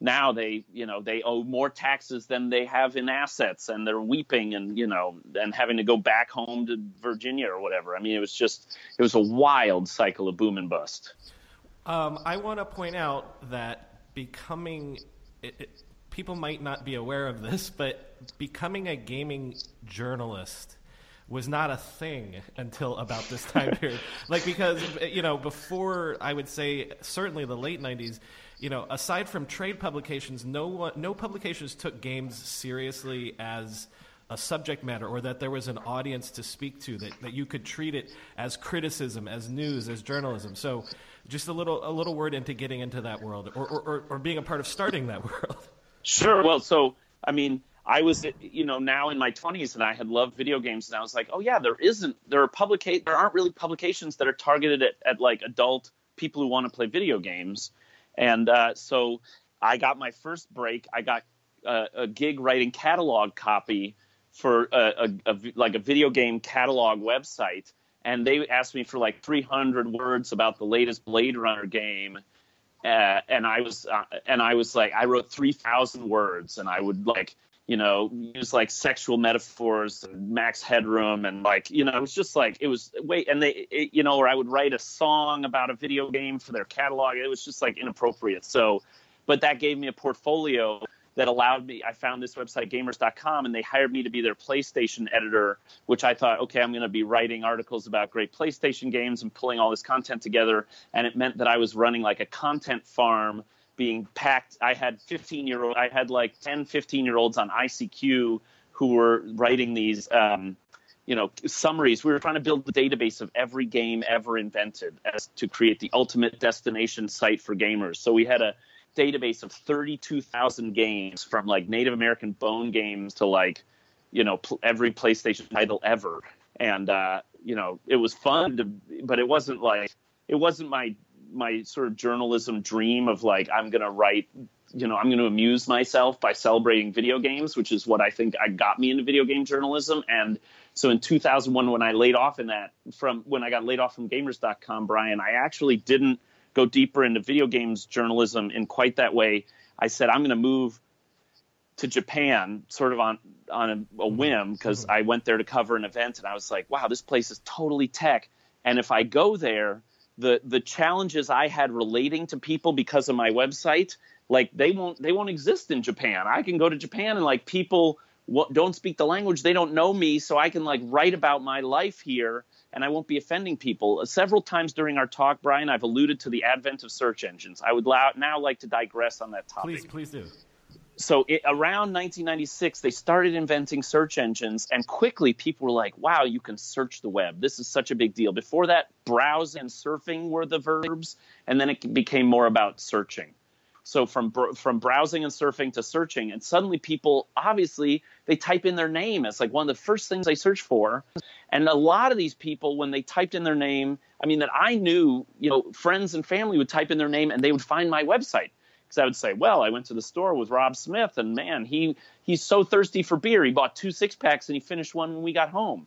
now they you know they owe more taxes than they have in assets and they're weeping and you know and having to go back home to Virginia or whatever. I mean it was just it was a wild cycle of boom and bust. Um, I want to point out that becoming people might not be aware of this, but becoming a gaming journalist was not a thing until about this time period. like because you know, before I would say certainly the late '90s, you know, aside from trade publications, no one, no publications took games seriously as a subject matter or that there was an audience to speak to that, that you could treat it as criticism as news as journalism so just a little a little word into getting into that world or, or, or being a part of starting that world Sure. Well, so I mean, I was you know now in my 20s and I had loved video games and I was like, oh yeah, there isn't there are publica- there aren't really publications that are targeted at, at like adult people who want to play video games, and uh, so I got my first break. I got uh, a gig writing catalog copy for a, a, a, like a video game catalog website, and they asked me for like 300 words about the latest Blade Runner game uh, and I was uh, and I was like I wrote three thousand words, and I would like you know use like sexual metaphors and max headroom and like you know it was just like it was wait and they it, you know or I would write a song about a video game for their catalog. It was just like inappropriate. So, but that gave me a portfolio that allowed me. I found this website, gamers.com, and they hired me to be their PlayStation editor, which I thought, okay, I'm going to be writing articles about great PlayStation games and pulling all this content together. And it meant that I was running like a content farm being packed. I had 15 year old, I had like 10, 15 year olds on ICQ who were writing these. Um, you know summaries we were trying to build the database of every game ever invented as to create the ultimate destination site for gamers so we had a database of 32,000 games from like Native American bone games to like, you know, pl- every PlayStation title ever. And, uh, you know, it was fun to, but it wasn't like, it wasn't my, my sort of journalism dream of like, I'm going to write, you know, I'm going to amuse myself by celebrating video games, which is what I think I got me into video game journalism. And so in 2001, when I laid off in that from when I got laid off from gamers.com, Brian, I actually didn't, go deeper into video games journalism in quite that way. I said I'm going to move to Japan, sort of on on a, a mm-hmm. whim, because mm-hmm. I went there to cover an event, and I was like, wow, this place is totally tech. And if I go there, the the challenges I had relating to people because of my website, like they won't they won't exist in Japan. I can go to Japan and like people don't speak the language, they don't know me, so I can like write about my life here and I won't be offending people. Several times during our talk, Brian, I've alluded to the advent of search engines. I would now like to digress on that topic. Please, please do. So it, around 1996, they started inventing search engines, and quickly people were like, "Wow, you can search the web. This is such a big deal." Before that, browse and surfing were the verbs, and then it became more about searching. So from from browsing and surfing to searching, and suddenly people obviously they type in their name It's like one of the first things they search for, and a lot of these people when they typed in their name, I mean that I knew, you know, friends and family would type in their name and they would find my website. Because I would say, well, I went to the store with Rob Smith, and man, he he's so thirsty for beer, he bought two six packs and he finished one when we got home.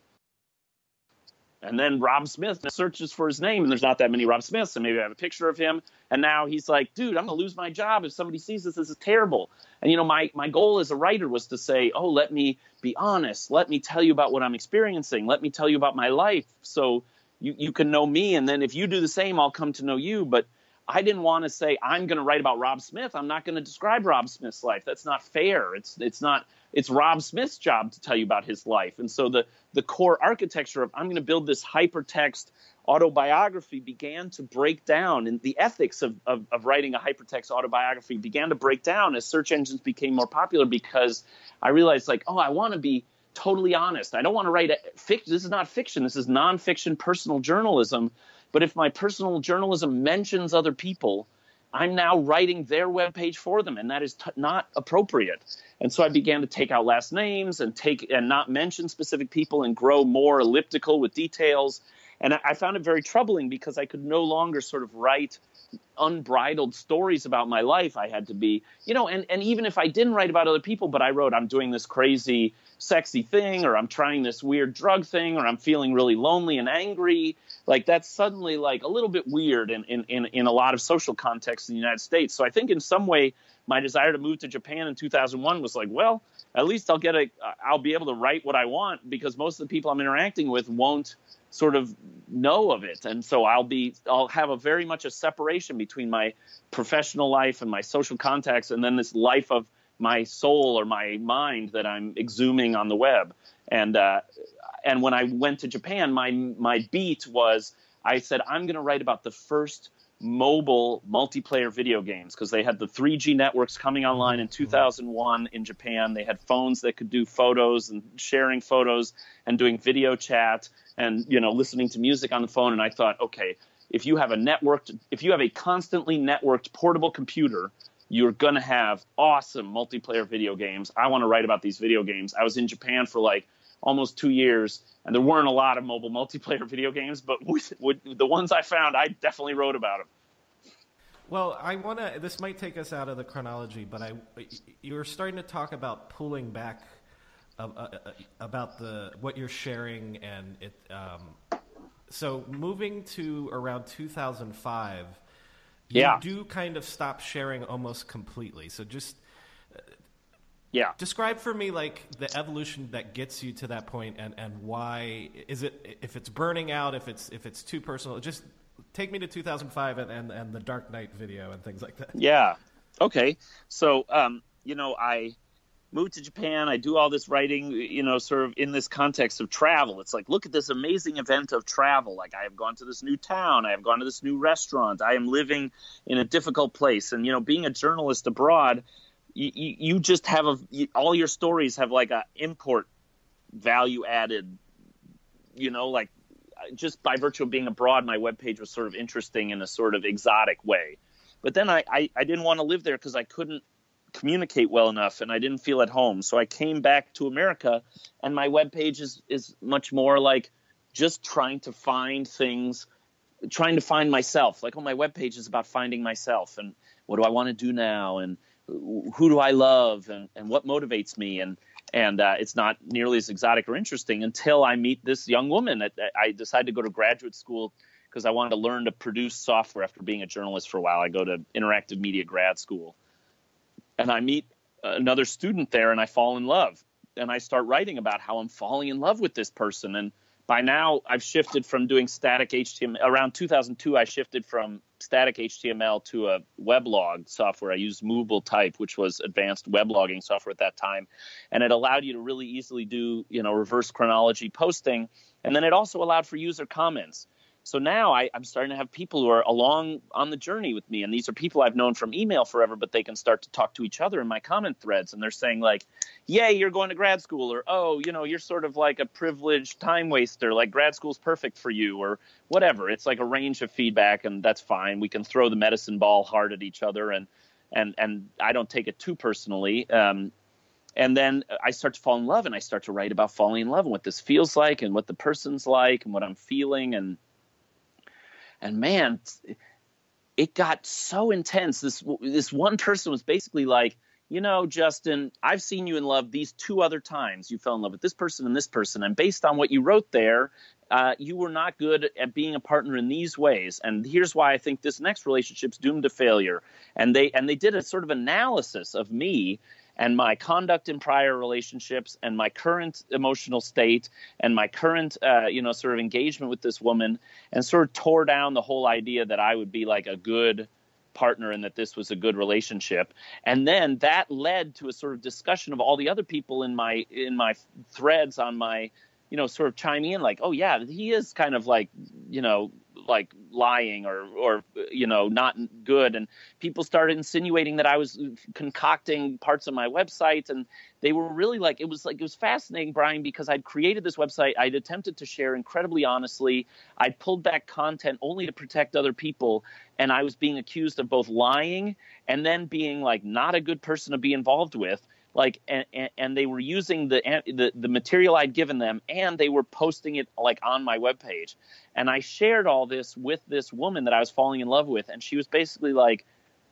And then Rob Smith searches for his name, and there's not that many Rob Smiths, and maybe I have a picture of him. And now he's like, dude, I'm gonna lose my job if somebody sees this. This is terrible. And you know, my my goal as a writer was to say, oh, let me be honest. Let me tell you about what I'm experiencing. Let me tell you about my life, so you you can know me. And then if you do the same, I'll come to know you. But I didn't want to say I'm going to write about Rob Smith. I'm not going to describe Rob Smith's life. That's not fair. It's it's not it's Rob Smith's job to tell you about his life. And so the the core architecture of I'm going to build this hypertext autobiography began to break down and the ethics of, of, of, writing a hypertext autobiography began to break down as search engines became more popular because I realized like, oh, I want to be totally honest. I don't want to write a fiction. This is not fiction. This is nonfiction personal journalism. But if my personal journalism mentions other people, I'm now writing their web page for them, and that is t- not appropriate. And so I began to take out last names and take and not mention specific people and grow more elliptical with details. And I, I found it very troubling because I could no longer sort of write unbridled stories about my life. I had to be, you know, and, and even if I didn't write about other people, but I wrote, I'm doing this crazy, sexy thing, or I'm trying this weird drug thing, or I'm feeling really lonely and angry, like that's suddenly like a little bit weird in, in, in, in a lot of social contexts in the United States. So I think in some way, my desire to move to Japan in 2001 was like, well, at least I'll get a, I'll be able to write what I want because most of the people I'm interacting with won't sort of know of it and so i'll be i'll have a very much a separation between my professional life and my social contacts and then this life of my soul or my mind that i'm exhuming on the web and uh, and when i went to japan my my beat was i said i'm going to write about the first mobile multiplayer video games because they had the 3G networks coming online in 2001 in Japan. They had phones that could do photos and sharing photos and doing video chat and you know listening to music on the phone and I thought, okay, if you have a networked if you have a constantly networked portable computer, you're going to have awesome multiplayer video games. I want to write about these video games. I was in Japan for like almost 2 years and there weren't a lot of mobile multiplayer video games, but with, with the ones I found, I definitely wrote about them. Well, I want to. This might take us out of the chronology, but I you were starting to talk about pulling back uh, uh, uh, about the what you're sharing, and it. Um, so moving to around 2005, yeah. you do kind of stop sharing almost completely. So just yeah. Describe for me like the evolution that gets you to that point and, and why is it if it's burning out, if it's if it's too personal, just take me to 2005 and, and, and the Dark Night video and things like that. Yeah. Okay. So um, you know, I moved to Japan, I do all this writing, you know, sort of in this context of travel. It's like, look at this amazing event of travel. Like I have gone to this new town, I have gone to this new restaurant, I am living in a difficult place. And you know, being a journalist abroad, you, you just have a you, all your stories have like a import value added you know like just by virtue of being abroad my webpage was sort of interesting in a sort of exotic way But then I, I, I didn't want to live there because I couldn't communicate well enough and I didn't feel at home. So I came back to America and my webpage is, is much more like just trying to find things, trying to find myself. Like, oh, my webpage is about finding myself and what do I want to do now and who do I love and, and what motivates me and and uh, it's not nearly as exotic or interesting until I meet this young woman. that I decided to go to graduate school because I wanted to learn to produce software after being a journalist for a while. I go to interactive media grad school, and I meet another student there, and I fall in love, and I start writing about how I'm falling in love with this person and by now I've shifted from doing static HTML around 2002 I shifted from static HTML to a weblog software. I used movable type which was advanced weblogging software at that time. And it allowed you to really easily do you know reverse chronology posting. And then it also allowed for user comments so now I, am starting to have people who are along on the journey with me, and these are people I've known from email forever, but they can start to talk to each other in my comment threads, and they're saying like, "Yay, you're going to grad school," or "Oh, you know, you're sort of like a privileged time waster, like grad school's perfect for you," or whatever. It's like a range of feedback, and that's fine. We can throw the medicine ball hard at each other, and and and I don't take it too personally. Um, and then I start to fall in love, and I start to write about falling in love and what this feels like, and what the person's like, and what I'm feeling, and and man, it got so intense. This this one person was basically like, you know, Justin, I've seen you in love these two other times. You fell in love with this person and this person, and based on what you wrote there, uh, you were not good at being a partner in these ways. And here's why I think this next relationship's doomed to failure. And they and they did a sort of analysis of me and my conduct in prior relationships and my current emotional state and my current uh, you know sort of engagement with this woman and sort of tore down the whole idea that I would be like a good partner and that this was a good relationship. And then that led to a sort of discussion of all the other people in my in my threads on my you know sort of chiming in like oh yeah he is kind of like you know like lying or or you know not good. And people started insinuating that I was concocting parts of my website and they were really like it was like it was fascinating Brian because I'd created this website. I'd attempted to share incredibly honestly. I'd pulled back content only to protect other people. And I was being accused of both lying and then being like not a good person to be involved with like and, and they were using the, the the material I'd given them and they were posting it like on my webpage. And I shared all this with this woman that I was falling in love with and she was basically like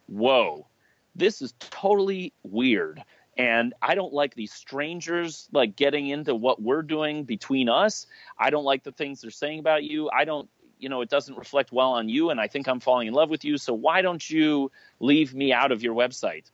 whoa this is totally weird. And I don't like these strangers like getting into what we're doing between us. I don't like the things they're saying about you. I don't you know it doesn't reflect well on you and I think I'm falling in love with you. So why don't you leave me out of your website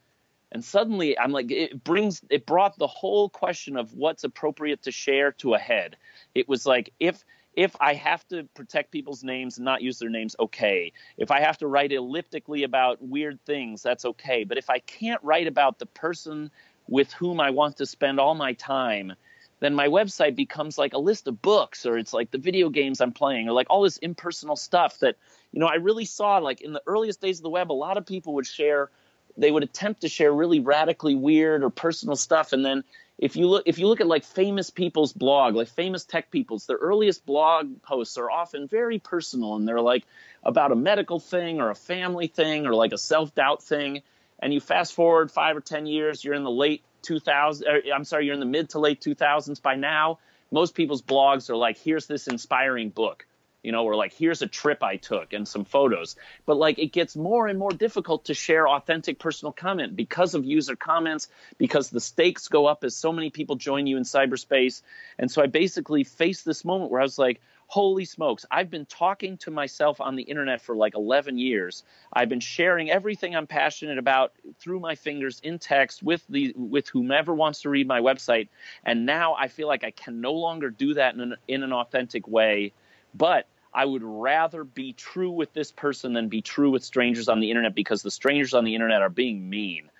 and suddenly i'm like it brings it brought the whole question of what's appropriate to share to a head. It was like if if i have to protect people's names and not use their names okay. If i have to write elliptically about weird things that's okay. But if i can't write about the person with whom i want to spend all my time then my website becomes like a list of books or it's like the video games i'm playing or like all this impersonal stuff that you know i really saw like in the earliest days of the web a lot of people would share they would attempt to share really radically weird or personal stuff. And then if you look if you look at like famous people's blog like famous tech people's their earliest blog posts are often very personal and they're like about a medical thing or a family thing or like a self-doubt thing. And you fast forward 5 or 10 years you're in the late 2000 er, I'm sorry you're in the mid to late 2000s by now. Most people's blogs are like here's this inspiring book you know, or like here's a trip I took and some photos. But like it gets more and more difficult to share authentic personal comment because of user comments, because the stakes go up as so many people join you in cyberspace. And so I basically faced this moment where I was like, holy smokes, I've been talking to myself on the internet for like 11 years. I've been sharing everything I'm passionate about through my fingers in text with the with whomever wants to read my website. And now I feel like I can no longer do that in an, in an authentic way. But I would rather be true with this person than be true with strangers on the internet because the strangers on the internet are being mean.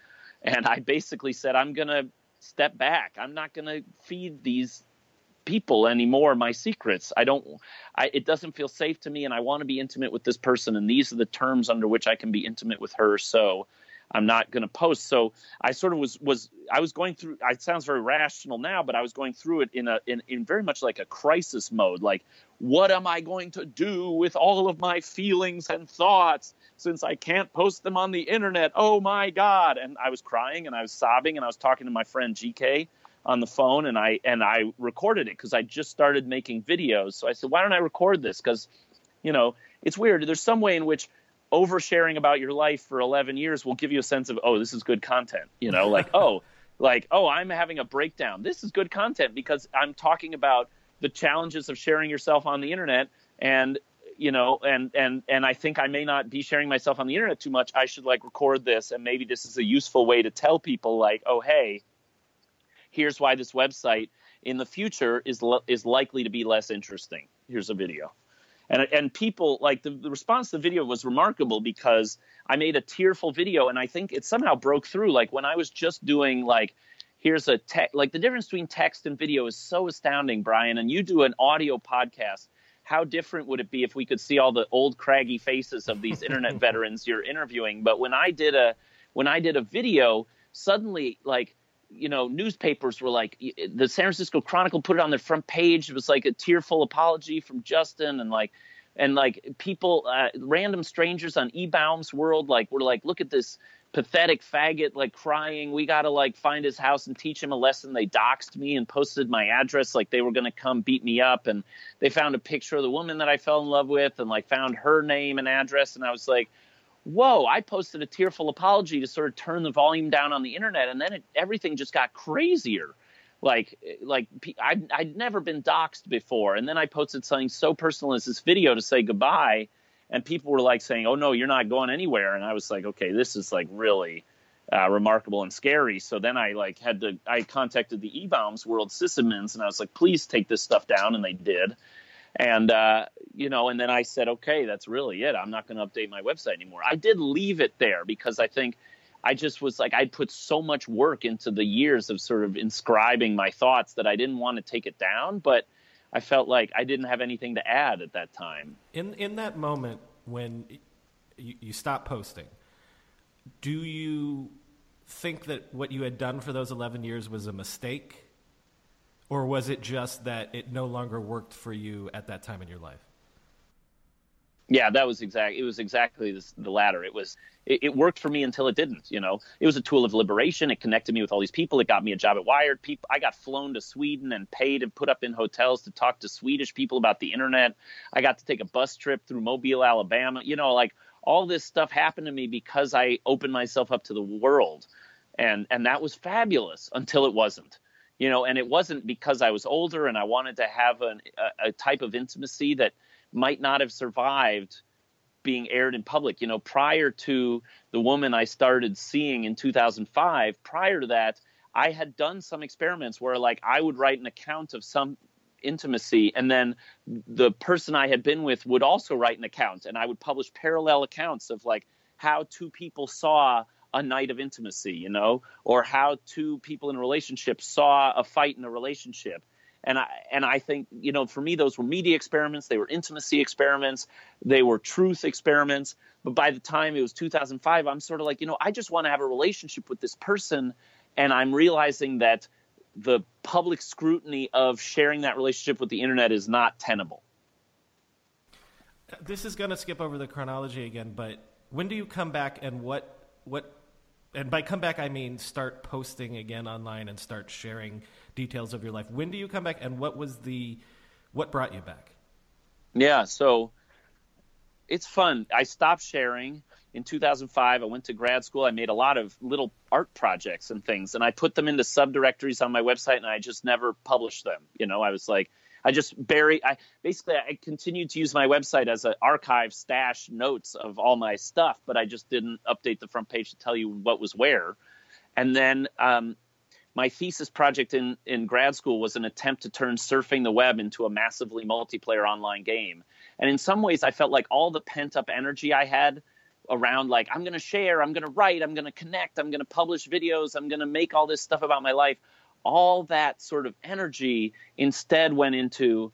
And I basically said, I'm going to step back. I'm not going to feed these people anymore my secrets. I don't, I, it doesn't feel safe to me, and I want to be intimate with this person, and these are the terms under which I can be intimate with her. So I'm not going to post. So I sort of was was I was going through. It sounds very rational now, but I was going through it in a in, in very much like a crisis mode. Like, what am I going to do with all of my feelings and thoughts? since I can't post them on the internet. Oh my God. And I was crying and I was sobbing and I was talking to my friend GK on the phone and I and I recorded it because I just started making videos. So I said, why don't I record this? Because, you know, it's weird. There's some way in which oversharing about your life for 11 years will give you a sense of, oh, this is good content. You know, like, oh, like, oh, I'm having a breakdown. This is good content because I'm talking about the challenges of sharing yourself on the internet. And you know and and and i think i may not be sharing myself on the internet too much. I should like record this. And maybe this is a useful way to tell people like oh hey here's why this website in the future is is likely to be less interesting. Here's a video. And and people like the, the response to the video was remarkable because i made a tearful video and i think it somehow broke through. Like when i was just doing like here's a text like the difference between text and video is so astounding brian and you do an audio podcast. How different would it be if we could see all the old craggy faces of these internet veterans you're interviewing? But when i did a when i did a video suddenly like you know newspapers were like the san francisco chronicle put it on their front page. It was like a tearful apology from justin and like and like people uh, random strangers on ebaum's world like were like look at this pathetic faggot like crying. We gotta like find his house and teach him a lesson. They doxed me and posted my address like they were gonna come beat me up. And they found a picture of the woman that i fell in love with and like found her name and address. And i was like whoa i posted a tearful apology to sort of turn the volume down on the internet. And then it, everything just got crazier. Like like I'd, I'd never been doxxed before. And then i posted something so personal as this video to say goodbye and people were like saying, "Oh no, you're not going anywhere." And I was like, "Okay, this is like really uh, remarkable and scary." So then I like had to I contacted the eBaum's World Sysadmins and I was like, "Please take this stuff down," and they did. And uh, you know, and then I said, "Okay, that's really it. I'm not going to update my website anymore." I did leave it there because I think I just was like I'd put so much work into the years of sort of inscribing my thoughts that I didn't want to take it down, but I felt like I didn't have anything to add at that time. In in that moment when you, you stop posting, do you think that what you had done for those 11 years was a mistake? Or was it just that it no longer worked for you at that time in your life? Yeah, that was exact. It was exactly this, the latter. It was. It, it, worked for me until it didn't. You know, it was a tool of liberation. It connected me with all these people. It got me a job at Wired. People, I got flown to Sweden and paid and put up in hotels to talk to Swedish people about the internet. I got to take a bus trip through Mobile, Alabama. You know, like all this stuff happened to me because I opened myself up to the world, and and that was fabulous until it wasn't you know and it wasn't because i was older and i wanted to have an, a, a, type of intimacy that might not have survived being aired in public. You know, prior to the woman I started seeing in 2005, prior to that, I had done some experiments where like I would write an account of some intimacy and then the person I had been with would also write an account and I would publish parallel accounts of like how two people saw a night of intimacy, you know, or how two people in a relationship saw a fight in a relationship and I and I think you know for me those were media experiments, they were intimacy experiments, they were truth experiments. But by the time it was 2005, I'm sort of like you know I just want to have a relationship with this person, and I'm realizing that the public scrutiny of sharing that relationship with the internet is not tenable. This is going to skip over the chronology again, but when do you come back and what what and by come back I mean start posting again online and start sharing details of your life. When do you come back, and what was the what brought you back? Yeah, so it's fun. I stopped sharing in 2005. I went to grad school. I made a lot of little art projects and things, and I put them into subdirectories on my website, and I just never published them. You know, I was like, I just bury. I basically I continued to use my website as an archive stash notes of all my stuff, but I just didn't update the front page to tell you what was where. And then um, my thesis project in, in grad school was an attempt to turn surfing the web into a massively multiplayer online game. And in some ways, I felt like all the pent up energy I had around, like, I'm going to share, I'm going to write, I'm going to connect, I'm going to publish videos, I'm going to make all this stuff about my life, all that sort of energy instead went into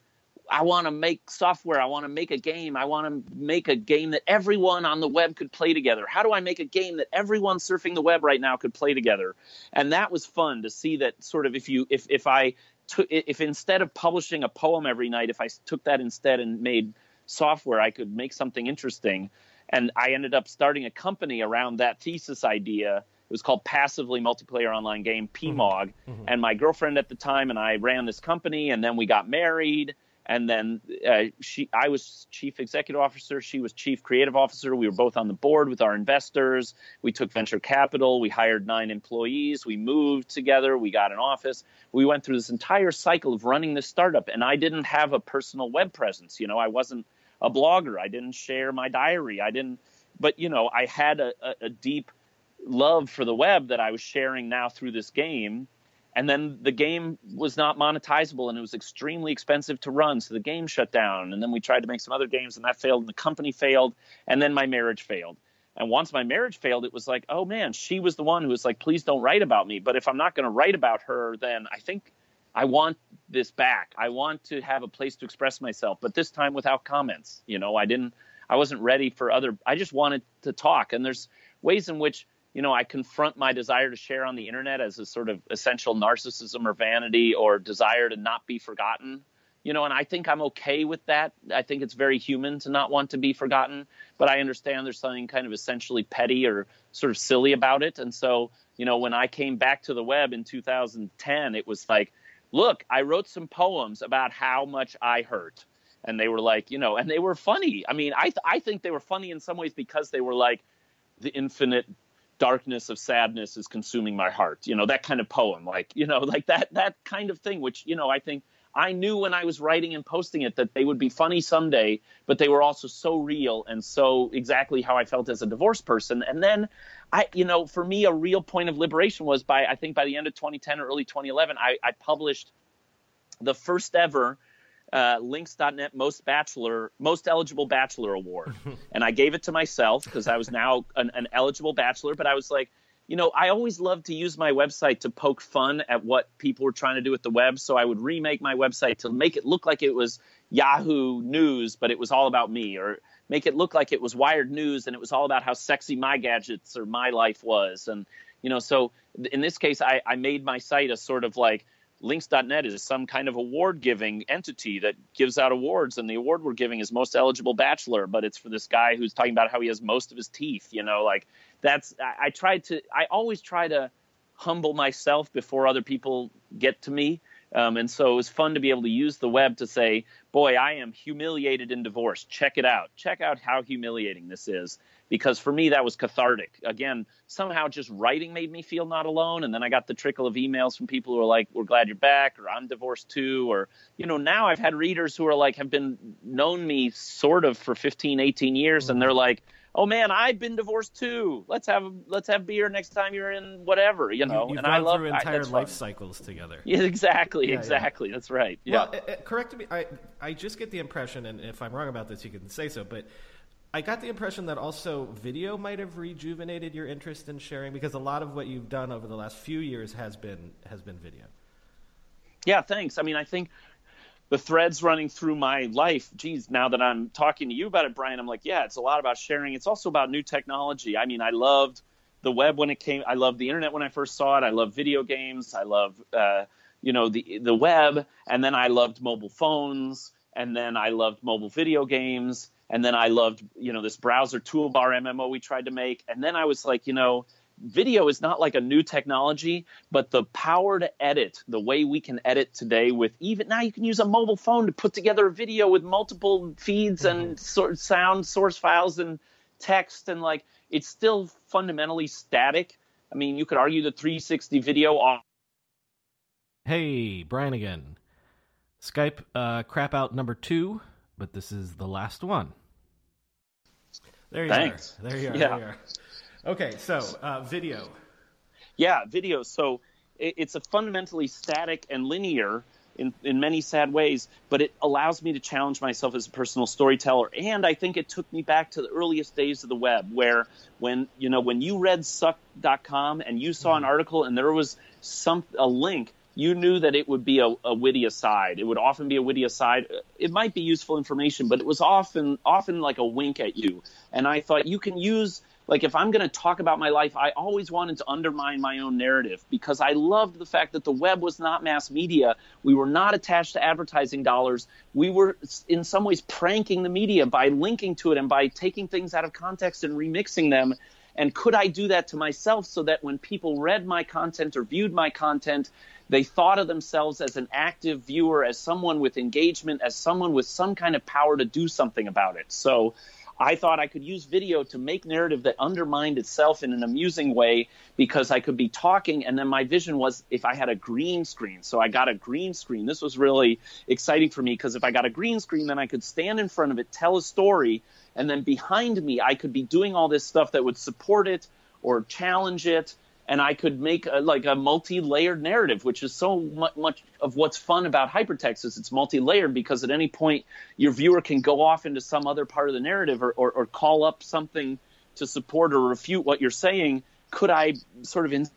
I want to make software. I want to make a game. I want to make a game that everyone on the web could play together. How do I make a game that everyone surfing the web right now could play together? And that was fun to see that sort of if you if if I took if instead of publishing a poem every night, if I took that instead and made software, I could make something interesting. and I ended up starting a company around that thesis idea. It was called Passively Multiplayer Online Game, PMOG. Mm-hmm. And my girlfriend at the time and I ran this company, and then we got married. And then uh, she, I was chief executive officer. She was chief creative officer. We were both on the board with our investors. We took venture capital. We hired nine employees. We moved together. We got an office. We went through this entire cycle of running this startup. And I didn't have a personal web presence. You know, I wasn't a blogger. I didn't share my diary. I didn't, but you know, I had a, a, a deep love for the web that I was sharing now through this game. And then the game was not monetizable and it was extremely expensive to run. So the game shut down. And then we tried to make some other games and that failed and the company failed. And then my marriage failed. And once my marriage failed, it was like, oh man, she was the one who was like, please don't write about me. But if I'm not going to write about her, then I think I want this back. I want to have a place to express myself, but this time without comments. You know, I didn't, I wasn't ready for other, I just wanted to talk. And there's ways in which, you know, I confront my desire to share on the internet as a sort of essential narcissism or vanity or desire to not be forgotten. You know, and I think I'm okay with that. I think it's very human to not want to be forgotten, but I understand there's something kind of essentially petty or sort of silly about it. And so, you know, when I came back to the web in 2010, it was like, look, I wrote some poems about how much I hurt. And they were like, you know, and they were funny. I mean, I, th- I think they were funny in some ways because they were like, the infinite darkness of sadness is consuming my heart. You know, that kind of poem, like, you know, like that, that kind of thing, which, you know, I think I knew when I was writing and posting it that they would be funny someday, but they were also so real and so exactly how I felt as a divorced person. And then I, you know, for me, a real point of liberation was by, I think by the end of 2010 or early 2011, I, I published the first ever uh, links.net most bachelor most eligible bachelor award and i gave it to myself because i was now an, an, eligible bachelor but i was like you know, I always loved to use my website to poke fun at what people were trying to do with the web. So I would remake my website to make it look like it was Yahoo News, but it was all about me, or make it look like it was Wired News and it was all about how sexy my gadgets or my life was. And, you know, so in this case, I, I made my site a sort of like, links.net is some kind of award giving entity that gives out awards and the award we're giving is most eligible bachelor but it's for this guy who's talking about how he has most of his teeth you know like that's I, I try to I always try to humble myself before other people get to me. Um, and so it was fun to be able to use the web to say, boy, I am humiliated in divorce. Check it out. Check out how humiliating this is. Because for me, that was cathartic. Again, somehow just writing made me feel not alone. And then I got the trickle of emails from people who are like, we're glad you're back, or I'm divorced too. Or, you know, now I've had readers who are like, have been known me sort of for 15, 18 years. And they're like, oh man, I've been divorced too. Let's have let's have beer next time you're in whatever, you know. You, and I love through entire I, life cycles together. Yeah, exactly, yeah, exactly. Yeah. That's right. Yeah. Well, uh, correct me. I I just get the impression, and if I'm wrong about this, you can say so, but. I got the impression that also video might have rejuvenated your interest in sharing because a lot of what you've done over the last few years has been has been video. Yeah, thanks. I mean, I think the threads running through my life. Geez, now that I'm talking to you about it, Brian, I'm like, yeah, it's a lot about sharing. It's also about new technology. I mean, I loved the web when it came. I loved the internet when I first saw it. I love video games. I love, uh, you know, the the web, and then I loved mobile phones, and then I loved mobile video games, and then I loved, you know, this browser toolbar MMO we tried to make, and then I was like, you know video is not like a new technology, but the power to edit, the way we can edit today with even now you can use a mobile phone to put together a video with multiple feeds mm-hmm. and sort sound source files and text and like it's still fundamentally static. I mean, you could argue the 360 video off. Hey, Brian again. Skype uh, crap out number two, but this is the last one. There you Thanks. are. There you are. Yeah. You are. Okay, so uh, video. Yeah, video. So it, it's a fundamentally static and linear in, in many sad ways, but it allows me to challenge myself as a personal storyteller. And I think it took me back to the earliest days of the web, where when you know when you read suck.com and you saw an mm-hmm. article and there was some a link, you knew that it would be a, a witty aside. It would often be a witty aside. It might be useful information, but it was often often like a wink at you. And I thought you can use like if I'm going to talk about my life, I always wanted to undermine my own narrative because I loved the fact that the web was not mass media. We were not attached to advertising dollars. We were in some ways pranking the media by linking to it and by taking things out of context and remixing them. And could I do that to myself so that when people read my content or viewed my content, they thought of themselves as an active viewer, as someone with engagement, as someone with some kind of power to do something about it. So I thought I could use video to make narrative that undermined itself in an amusing way because I could be talking and then my vision was if I had a green screen. So I got a green screen. This was really exciting for me because if I got a green screen, then I could stand in front of it, tell a story, and then behind me, I could be doing all this stuff that would support it or challenge it and I could make a, like a multi-layered narrative, which is so much, much of what's fun about hypertext is it's multi-layered because at any point your viewer can go off into some other part of the narrative or, or, or call up something to support or refute what you're saying. Could I sort of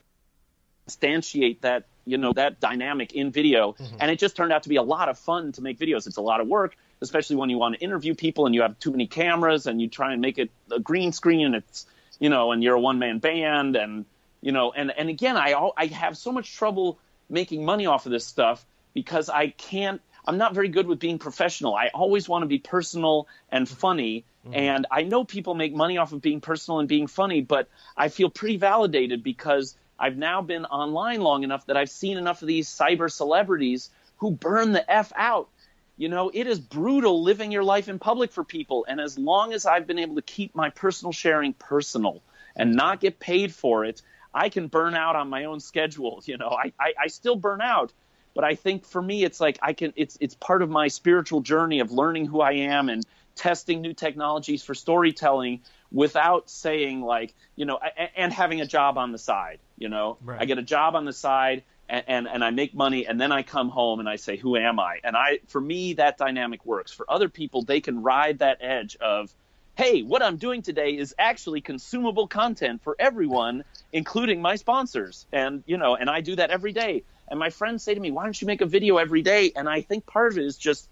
instantiate that you know that dynamic in video mm-hmm. and it just turned out to be a lot of fun to make videos it's a lot of work especially when you want to interview people and you have too many cameras and you try and make it a green screen and it's you know and you're a one man band and you know and and again i i have so much trouble making money off of this stuff because i can't i'm not very good with being professional i always want to be personal and funny mm-hmm. and i know people make money off of being personal and being funny but i feel pretty validated because i've now been online long enough that i've seen enough of these cyber celebrities who burn the f out you know, it is brutal living your life in public for people. And as long as I've been able to keep my personal sharing personal and not get paid for it, I can burn out on my own schedule. You know, I, I, I still burn out, but I think for me, it's like I can, it's, it's part of my spiritual journey of learning who I am and testing new technologies for storytelling without saying like, you know, and having a job on the side, you know, right. I get a job on the side and, and, and I make money and then I come home and I say, who am I? And I, for me, that dynamic works. For other people, they can ride that edge of, hey, what I'm doing today is actually consumable content for everyone, including my sponsors. And, you know, and I do that every day. And my friends say to me, why don't you make a video every day? And I think part of it is just,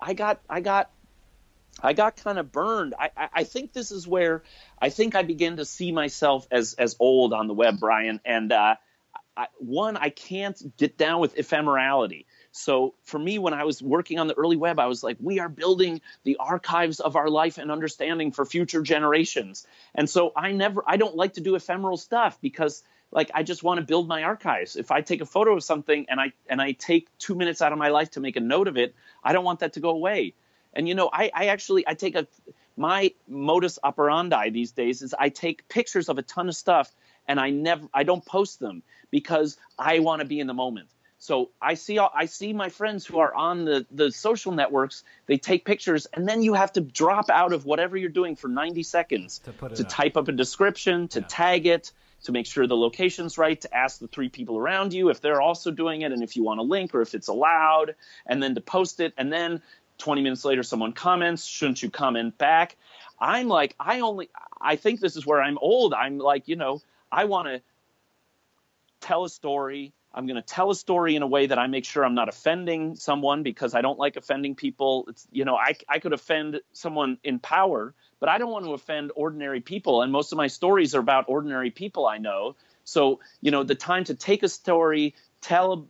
I got, I got, I got kind of burned. I, I, I think this is where I think I begin to see myself as, as old on the web, Brian. And, uh, I, one, I can't get down with ephemerality. So for me, when I was working on the early web, I was like, we are building the archives of our life and understanding for future generations. And so I never, I don't like to do ephemeral stuff because like I just want to build my archives. If I take a photo of something and I and I take two minutes out of my life to make a note of it, I don't want that to go away. And you know, I, I actually I take a my modus operandi these days is I take pictures of a ton of stuff and I never I don't post them because I want to be in the moment. So I see I see my friends who are on the the social networks. They take pictures, and then you have to drop out of whatever you're doing for 90 seconds to, to type up a description, to yeah. tag it, to make sure the location's right, to ask the three people around you if they're also doing it, and if you want a link or if it's allowed, and then to post it, and then 20 minutes later someone comments. Shouldn't you comment back? I'm like, I only I think this is where I'm old. I'm like, you know, I want to tell a story I'm going to tell a story in a way that I make sure I'm not offending someone because I don't like offending people. It's, you know, I, I could offend someone in power, but I don't want to offend ordinary people. And most of my stories are about ordinary people I know. So, you know, the time to take a story, tell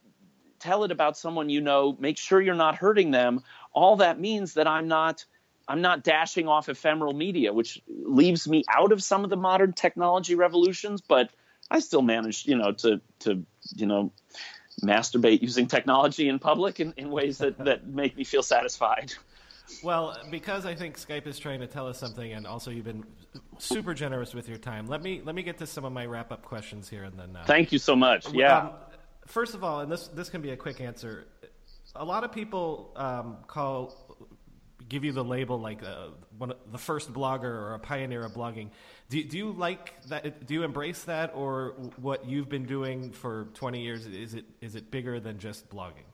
tell it about someone you know, make sure you're not hurting them. All that means that I'm not I'm not dashing off ephemeral media, which leaves me out of some of the modern technology revolutions, but I still manage, you know, to to you know masturbate using technology in public in, in ways that, that make me feel satisfied. Well, because I think Skype is trying to tell us something, and also you've been super generous with your time. Let me let me get to some of my wrap up questions here, and then. Uh, Thank you so much. Yeah. Um, first of all, and this this can be a quick answer. A lot of people um, call give you the label like uh, one the first blogger or a pioneer of blogging. Do, do you like that? Do you embrace that, or what you've been doing for 20 years? Is it is it bigger than just blogging?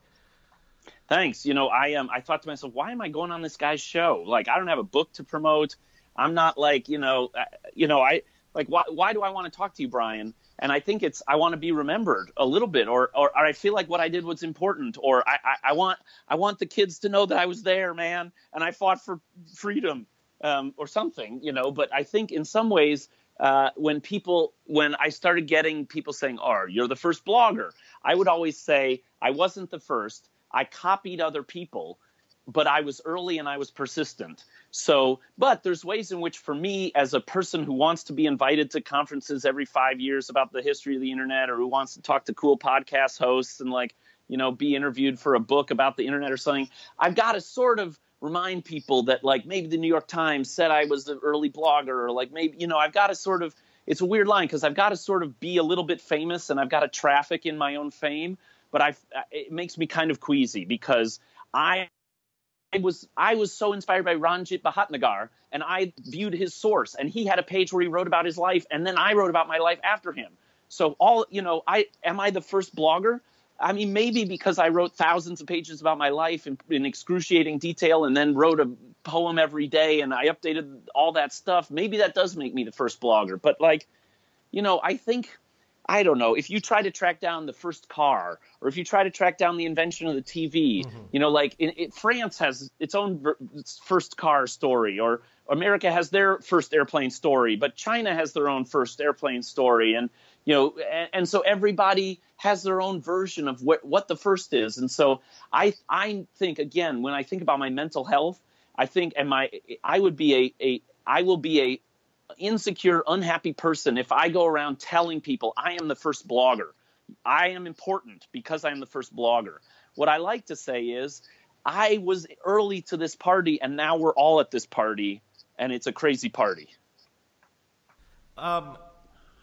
Thanks. You know, I um I thought to myself, why am I going on this guy's show? Like, I don't have a book to promote. I'm not like you know, uh, you know, I like why why do I want to talk to you, Brian? And I think it's I want to be remembered a little bit, or, or or I feel like what I did was important, or I, I I want I want the kids to know that I was there, man, and I fought for freedom um, or something, you know. But I think in some ways, uh, when people when I started getting people saying, "Oh, you're the first blogger," I would always say I wasn't the first. I copied other people, but I was early and I was persistent. So, but there's ways in which, for me, as a person who wants to be invited to conferences every five years about the history of the internet, or who wants to talk to cool podcast hosts and like, you know, be interviewed for a book about the internet or something, I've got to sort of remind people that like maybe the New York Times said I was the early blogger, or like maybe you know I've got to sort of it's a weird line because I've got to sort of be a little bit famous and I've got to traffic in my own fame, but I it makes me kind of queasy because I I was I was so inspired by Ranjit Bhatnagar, and I viewed his source, and he had a page where he wrote about his life, and then I wrote about my life after him. So all you know, I am I the first blogger? I mean, maybe because I wrote thousands of pages about my life in, in excruciating detail, and then wrote a poem every day, and I updated all that stuff. Maybe that does make me the first blogger. But like, you know, I think I don't know, if you try to track down the first car, or if you try to track down the invention of the TV, mm-hmm. you know, like in, it, France has its own first car story, or America has their first airplane story, but China has their own first airplane story, and you know, and, and so everybody has their own version of what what the first is, and so I I think again when I think about my mental health, I think and my I would be a a I will be a insecure, unhappy person if I go around telling people I am the first blogger. I am important because I am the first blogger. What I like to say is, I was early to this party, and now we're all at this party, and it's a crazy party. Um,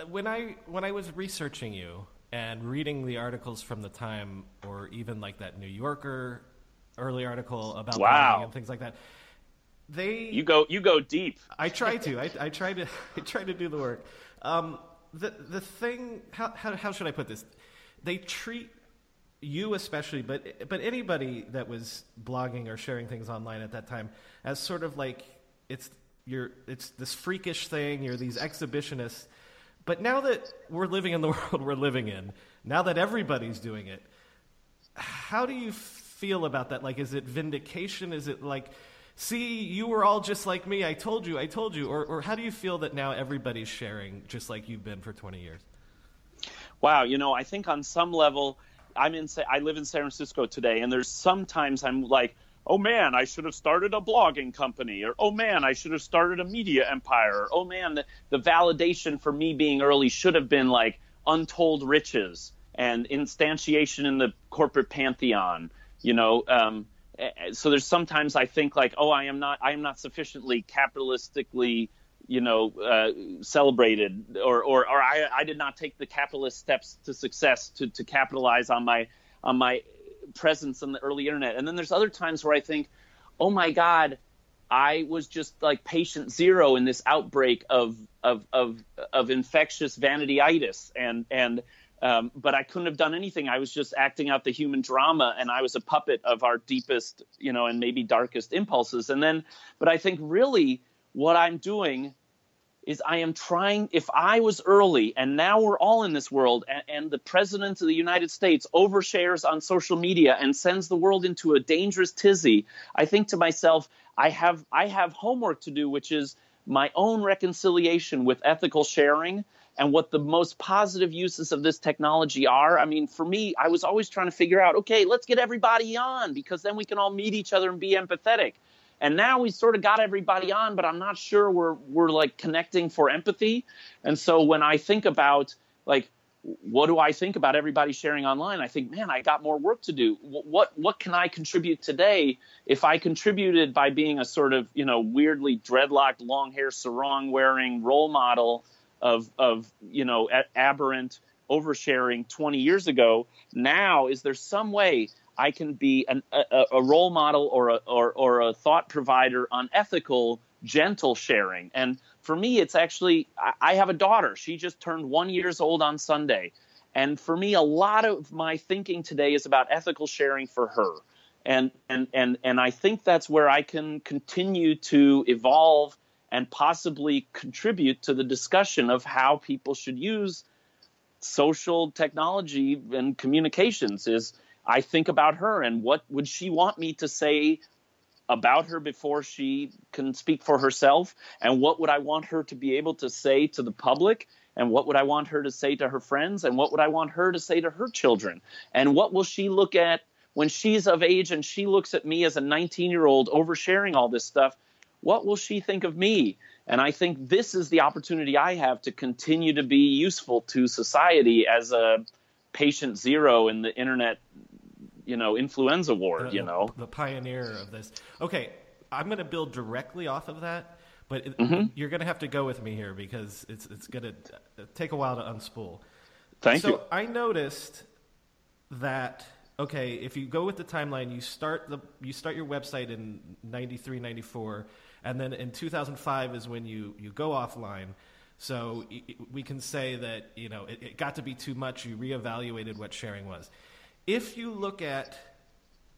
when I when I was researching you and reading the articles from the time, or even like that New Yorker early article about wow. and things like that, they you go you go deep. I try to. I, I try to. I try to do the work. Um, the the thing. How, how how should I put this? They treat you especially, but but anybody that was blogging or sharing things online at that time as sort of like it's you're it's this freakish thing. You're these exhibitionists. But now that we're living in the world we're living in, now that everybody's doing it, how do you feel about that? Like, is it vindication? Is it like see, you were all just like me. I told you, I told you. Or, or how do you feel that now everybody's sharing just like you've been for 20 years? Wow, you know, I think on some level, I'm in. I live in San Francisco today, and there's sometimes I'm like, oh man, I should have started a blogging company, or oh man, I should have started a media empire, or oh man, the, the validation for me being early should have been like untold riches and instantiation in the corporate pantheon. You know, um, so there's sometimes I think like, oh, I am not, I am not sufficiently capitalistically, you know, uh, celebrated, or, or, or I, I did not take the capitalist steps to success to, to capitalize on my, on my presence on the early internet. And then there's other times where I think, oh my God, I was just like patient zero in this outbreak of, of, of, of infectious vanityitis and, and, um, but I couldn't have done anything. I was just acting out the human drama, and I was a puppet of our deepest, you know, and maybe darkest impulses. And then, but I think really what I'm doing is I am trying. If I was early, and now we're all in this world, and, and the president of the United States overshares on social media and sends the world into a dangerous tizzy, I think to myself, I have I have homework to do, which is my own reconciliation with ethical sharing and what the most positive uses of this technology are. I mean, for me, I was always trying to figure out, okay, let's get everybody on because then we can all meet each other and be empathetic. And now we sort of got everybody on, but I'm not sure we're we're like connecting for empathy. And so when I think about like what do I think about everybody sharing online? I think, man, I got more work to do. What what can I contribute today? If I contributed by being a sort of you know weirdly dreadlocked, long hair, sarong wearing role model of of you know aberrant oversharing 20 years ago now is there some way i can be an, a, a, role model or a, or, or a thought provider on ethical gentle sharing? And for me it's actually I, I have a daughter. She just turned one years old on sunday. And for me a lot of my thinking today is about ethical sharing for her. And and and and i think that's where i can continue to evolve and possibly contribute to the discussion of how people should use social technology and communications is I think about her and what would she want me to say about her before she can speak for herself? And what would i want her to be able to say to the public? And what would i want her to say to her friends? And what would i want her to say to her children? And what will she look at when she's of age and she looks at me as a 19 year old oversharing all this stuff what will she think of me and i think this is the opportunity i have to continue to be useful to society as a patient zero in the internet you know influenza ward. The, you know, the pioneer of this. Okay, I'm going to build directly off of that, but it, mm-hmm. you're going to have to go with me here because it's it's going to take a while to unspool. Thank so you. So I noticed that okay, if you go with the timeline, you start the you start your website in 93, 94, and then in 2005 is when you you go offline. So we can say that you know it, it got to be too much. You reevaluated what sharing was if you look at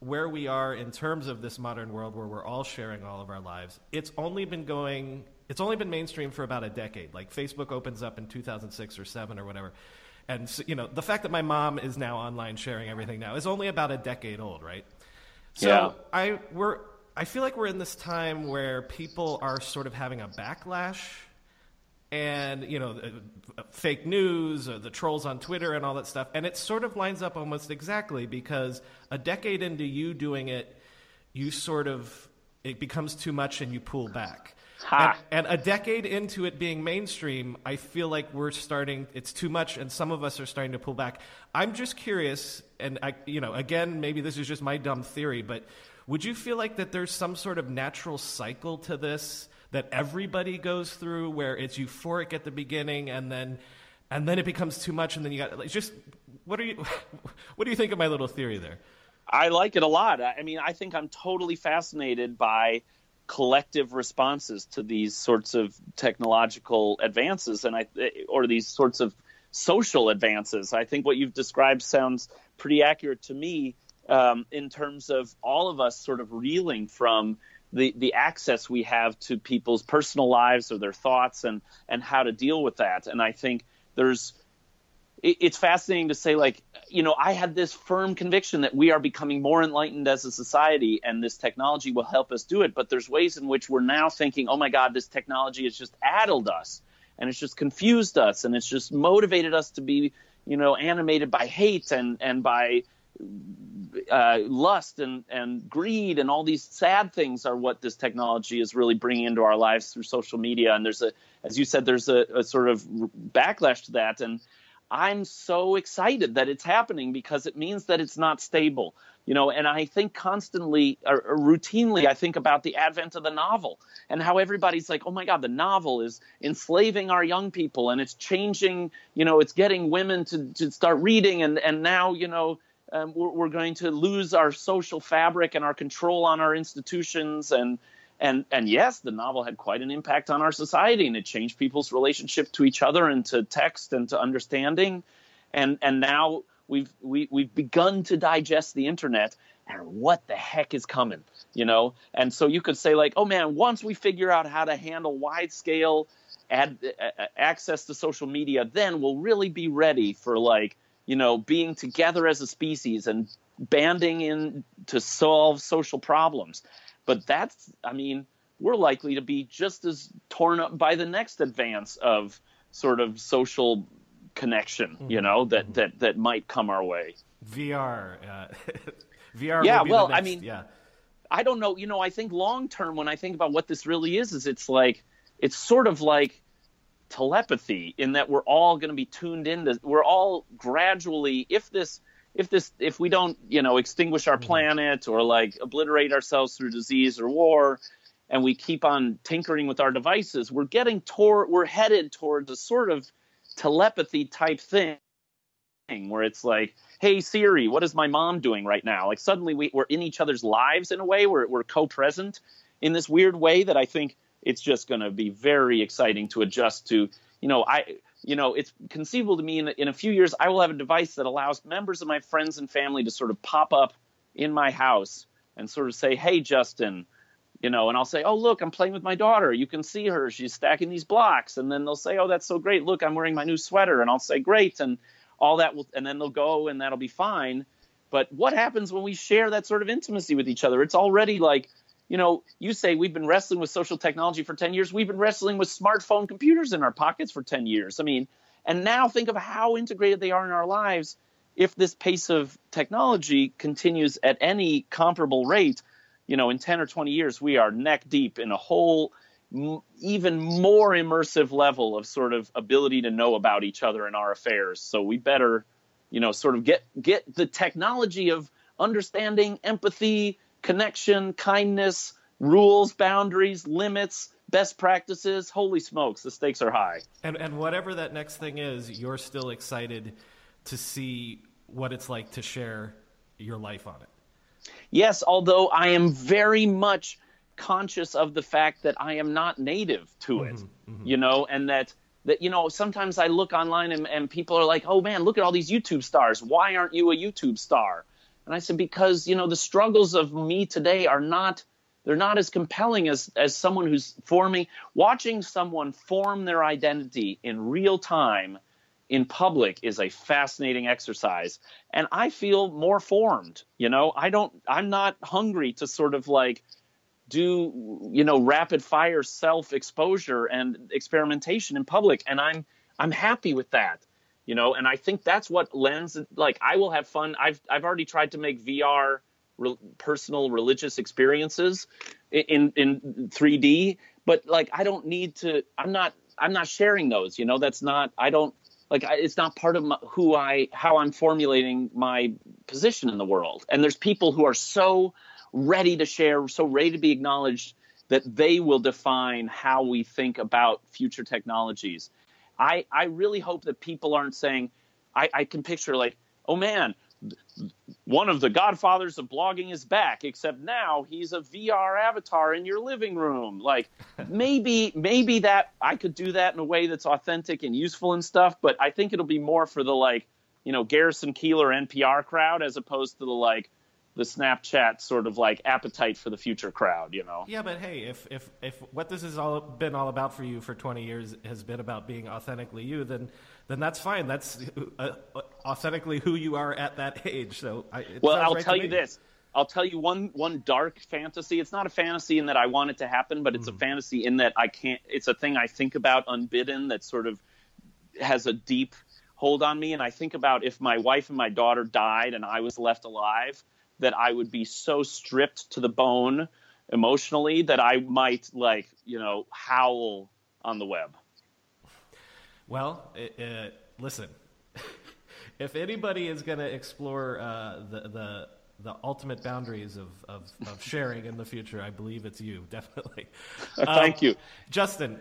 where we are in terms of this modern world where we're all sharing all of our lives, it's only been going, it's only been mainstream for about a decade. Like Facebook opens up in 2006 or 7 or whatever. And, so, you know, the fact that my mom is now online sharing everything now is only about a decade old, right? So yeah. I, we're, I feel like we're in this time where people are sort of having a backlash and you know fake news or the trolls on twitter and all that stuff. And it sort of lines up almost exactly because a decade into you doing it you sort of it becomes too much and you pull back. And, and, a decade into it being mainstream i feel like we're starting it's too much and some of us are starting to pull back. I'm just curious and i you know again maybe this is just my dumb theory but would you feel like that there's some sort of natural cycle to this that everybody goes through where it's euphoric at the beginning and then and then it becomes too much and then you got like, just what are you what do you think of my little theory there? I like it a lot. I mean i think i'm totally fascinated by collective responses to these sorts of technological advances and i or these sorts of social advances. I think what you've described sounds pretty accurate to me um, in terms of all of us sort of reeling from the the access we have to people's personal lives or their thoughts and and how to deal with that. And I think there's it, it's fascinating to say like you know I had this firm conviction that we are becoming more enlightened as a society and this technology will help us do it. But there's ways in which we're now thinking, oh my God, this technology has just addled us and it's just confused us and it's just motivated us to be you know animated by hate and and by uh, lust and, and greed and all these sad things are what this technology is really bringing into our lives through social media. And there's a, as you said, there's a, a sort of backlash to that. And I'm so excited that it's happening because it means that it's not stable. You know, and I think constantly or, or, routinely, I think about the advent of the novel and how everybody's like, oh my God, the novel is enslaving our young people and it's changing, you know, it's getting women to, to start reading. And, and now, you know, um, we're, we're, going to lose our social fabric and our control on our institutions. And and and yes the novel had quite an impact on our society and it changed people's relationship to each other and to text and to understanding. And and now we've we, we've begun to digest the internet and what the heck is coming you know? And so you could say like oh man once we figure out how to handle wide scale ad, access to social media then we'll really be ready for like you know, being together as a species and banding in to solve social problems. But that's, I mean, we're likely to be just as torn up by the next advance of sort of social connection, mm-hmm. you know, that, mm-hmm. that, that might come our way. VR, uh, VR. Yeah, well, next, I mean, yeah. I don't know. You know, I think long term, when I think about what this really is, is it's like, it's sort of like telepathy in that we're all going to be tuned into we're all gradually if this if this if we don't you know extinguish our mm-hmm. planet or like obliterate ourselves through disease or war and we keep on tinkering with our devices we're getting toward we're headed towards a sort of telepathy type thing where it's like hey siri what is my mom doing right now like suddenly we, we're in each other's lives in a way we're, we're co-present in this weird way that i think it's just going to be very exciting to adjust to. You know, I you know, it's conceivable to me in, in a few years I will have a device that allows members of my friends and family to sort of pop up in my house and sort of say, "Hey, Justin." You know, and I'll say, "Oh, look, I'm playing with my daughter. You can see her. She's stacking these blocks." And then they'll say, "Oh, that's so great. Look, I'm wearing my new sweater." And I'll say, "Great." And all that will and then they'll go and that'll be fine. But what happens when we share that sort of intimacy with each other? It's already like you know, you say we've been wrestling with social technology for 10 years. We've been wrestling with smartphone computers in our pockets for 10 years. I mean, and now think of how integrated they are in our lives. If this pace of technology continues at any comparable rate, you know, in 10 or 20 years, we are neck deep in a whole even more immersive level of sort of ability to know about each other and our affairs. So we better, you know, sort of get get the technology of understanding, empathy, connection, kindness, rules, boundaries, limits, best practices. Holy smokes, the stakes are high. And and whatever that next thing is, you're still excited to see what it's like to share your life on it. Yes, although I am very much conscious of the fact that I am not native to it, mm-hmm, mm-hmm. you know, and that that you know sometimes I look online and, and people are like, oh man, look at all these YouTube stars. Why aren't you a YouTube star? And I said because you know the struggles of me today are not they're not as compelling as as someone who's forming watching someone form their identity in real time in public is a fascinating exercise. And i feel more formed you know? I don't i'm not hungry to sort of like do you know rapid fire self exposure and experimentation in public. And i'm i'm happy with that you know and i think that's what lends like i will have fun i've i've already tried to make vr re- personal religious experiences in in 3d but like i don't need to i'm not i'm not sharing those you know that's not i don't like it's not part of my, who I how I'm formulating my position in the world. And there's people who are so ready to share, so ready to be acknowledged that they will define how we think about future technologies. I I really hope that people aren't saying I, I can picture like, oh man, one of the godfathers of blogging is back except now he's a vr avatar in your living room. Like maybe maybe that i could do that in a way that's authentic and useful and stuff but i think it'll be more for the like you know garrison keillor npr crowd as opposed to the like the Snapchat sort of like appetite for the future crowd, you know. Yeah, but hey, if if if what this has all been all about for you for 20 years has been about being authentically you, then then that's fine. That's uh, authentically who you are at that age. So, I, well, I'll right tell you this. I'll tell you one one dark fantasy. It's not a fantasy in that I want it to happen, but it's mm. a fantasy in that I can't. It's a thing I think about unbidden that sort of has a deep hold on me. And I think about if my wife and my daughter died and I was left alive that I would be so stripped to the bone emotionally that I might like you know howl on the web. Well, uh, listen, if anybody is going to explore uh, the the the ultimate boundaries of, of, of, sharing in the future, I believe it's you, definitely. Thank um, you, Justin.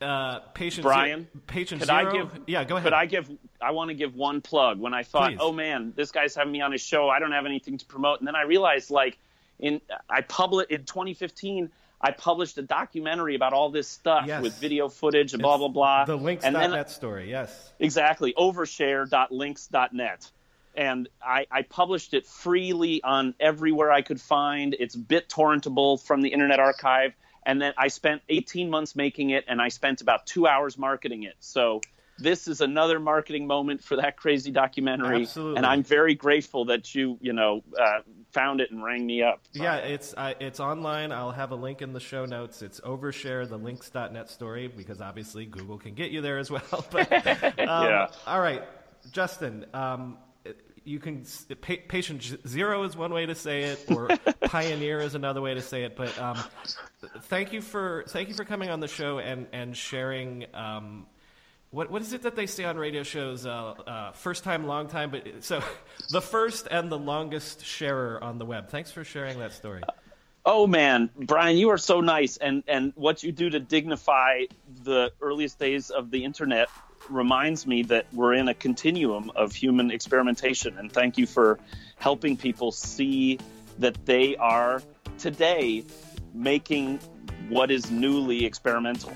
Uh, patient Brian, zero, patient could zero. I give? Yeah, go ahead. Could I give? I want to give one plug. When I thought, Please. oh man, this guy's having me on his show. I don't have anything to promote, and then I realized, like, in I published in 2015. I published a documentary about all this stuff yes. with video footage and it's blah blah blah. The links.net story, yes. Exactly. Overshare.links.net. And I, I, published it freely on everywhere I could find. It's BitTorrentable from the Internet Archive and then I spent 18 months making it, and I spent about two hours marketing it. So this is another marketing moment for that crazy documentary, Absolutely. and I'm very grateful that you, you know, uh, found it and rang me up. Yeah, it's uh, it's online. I'll have a link in the show notes. It's overshare the links.net story because obviously Google can get you there as well. But um, yeah. all right, Justin. Um, you can patient zero is one way to say it, or pioneer is another way to say it. But um, thank you for thank you for coming on the show and and sharing. Um, what what is it that they say on radio shows? Uh, uh, first time, long time. But so the first and the longest sharer on the web. Thanks for sharing that story. Oh man, Brian, you are so nice, and and what you do to dignify the earliest days of the internet reminds me that we're in a continuum of human experimentation. And thank you for helping people see that they are today making what is newly experimental.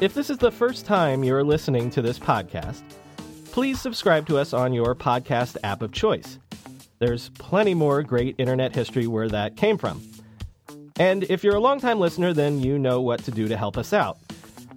If this is the first time you're listening to this podcast, please subscribe to us on your podcast app of choice. There's plenty more great internet history where that came from. And if you're a longtime listener, then you know what to do to help us out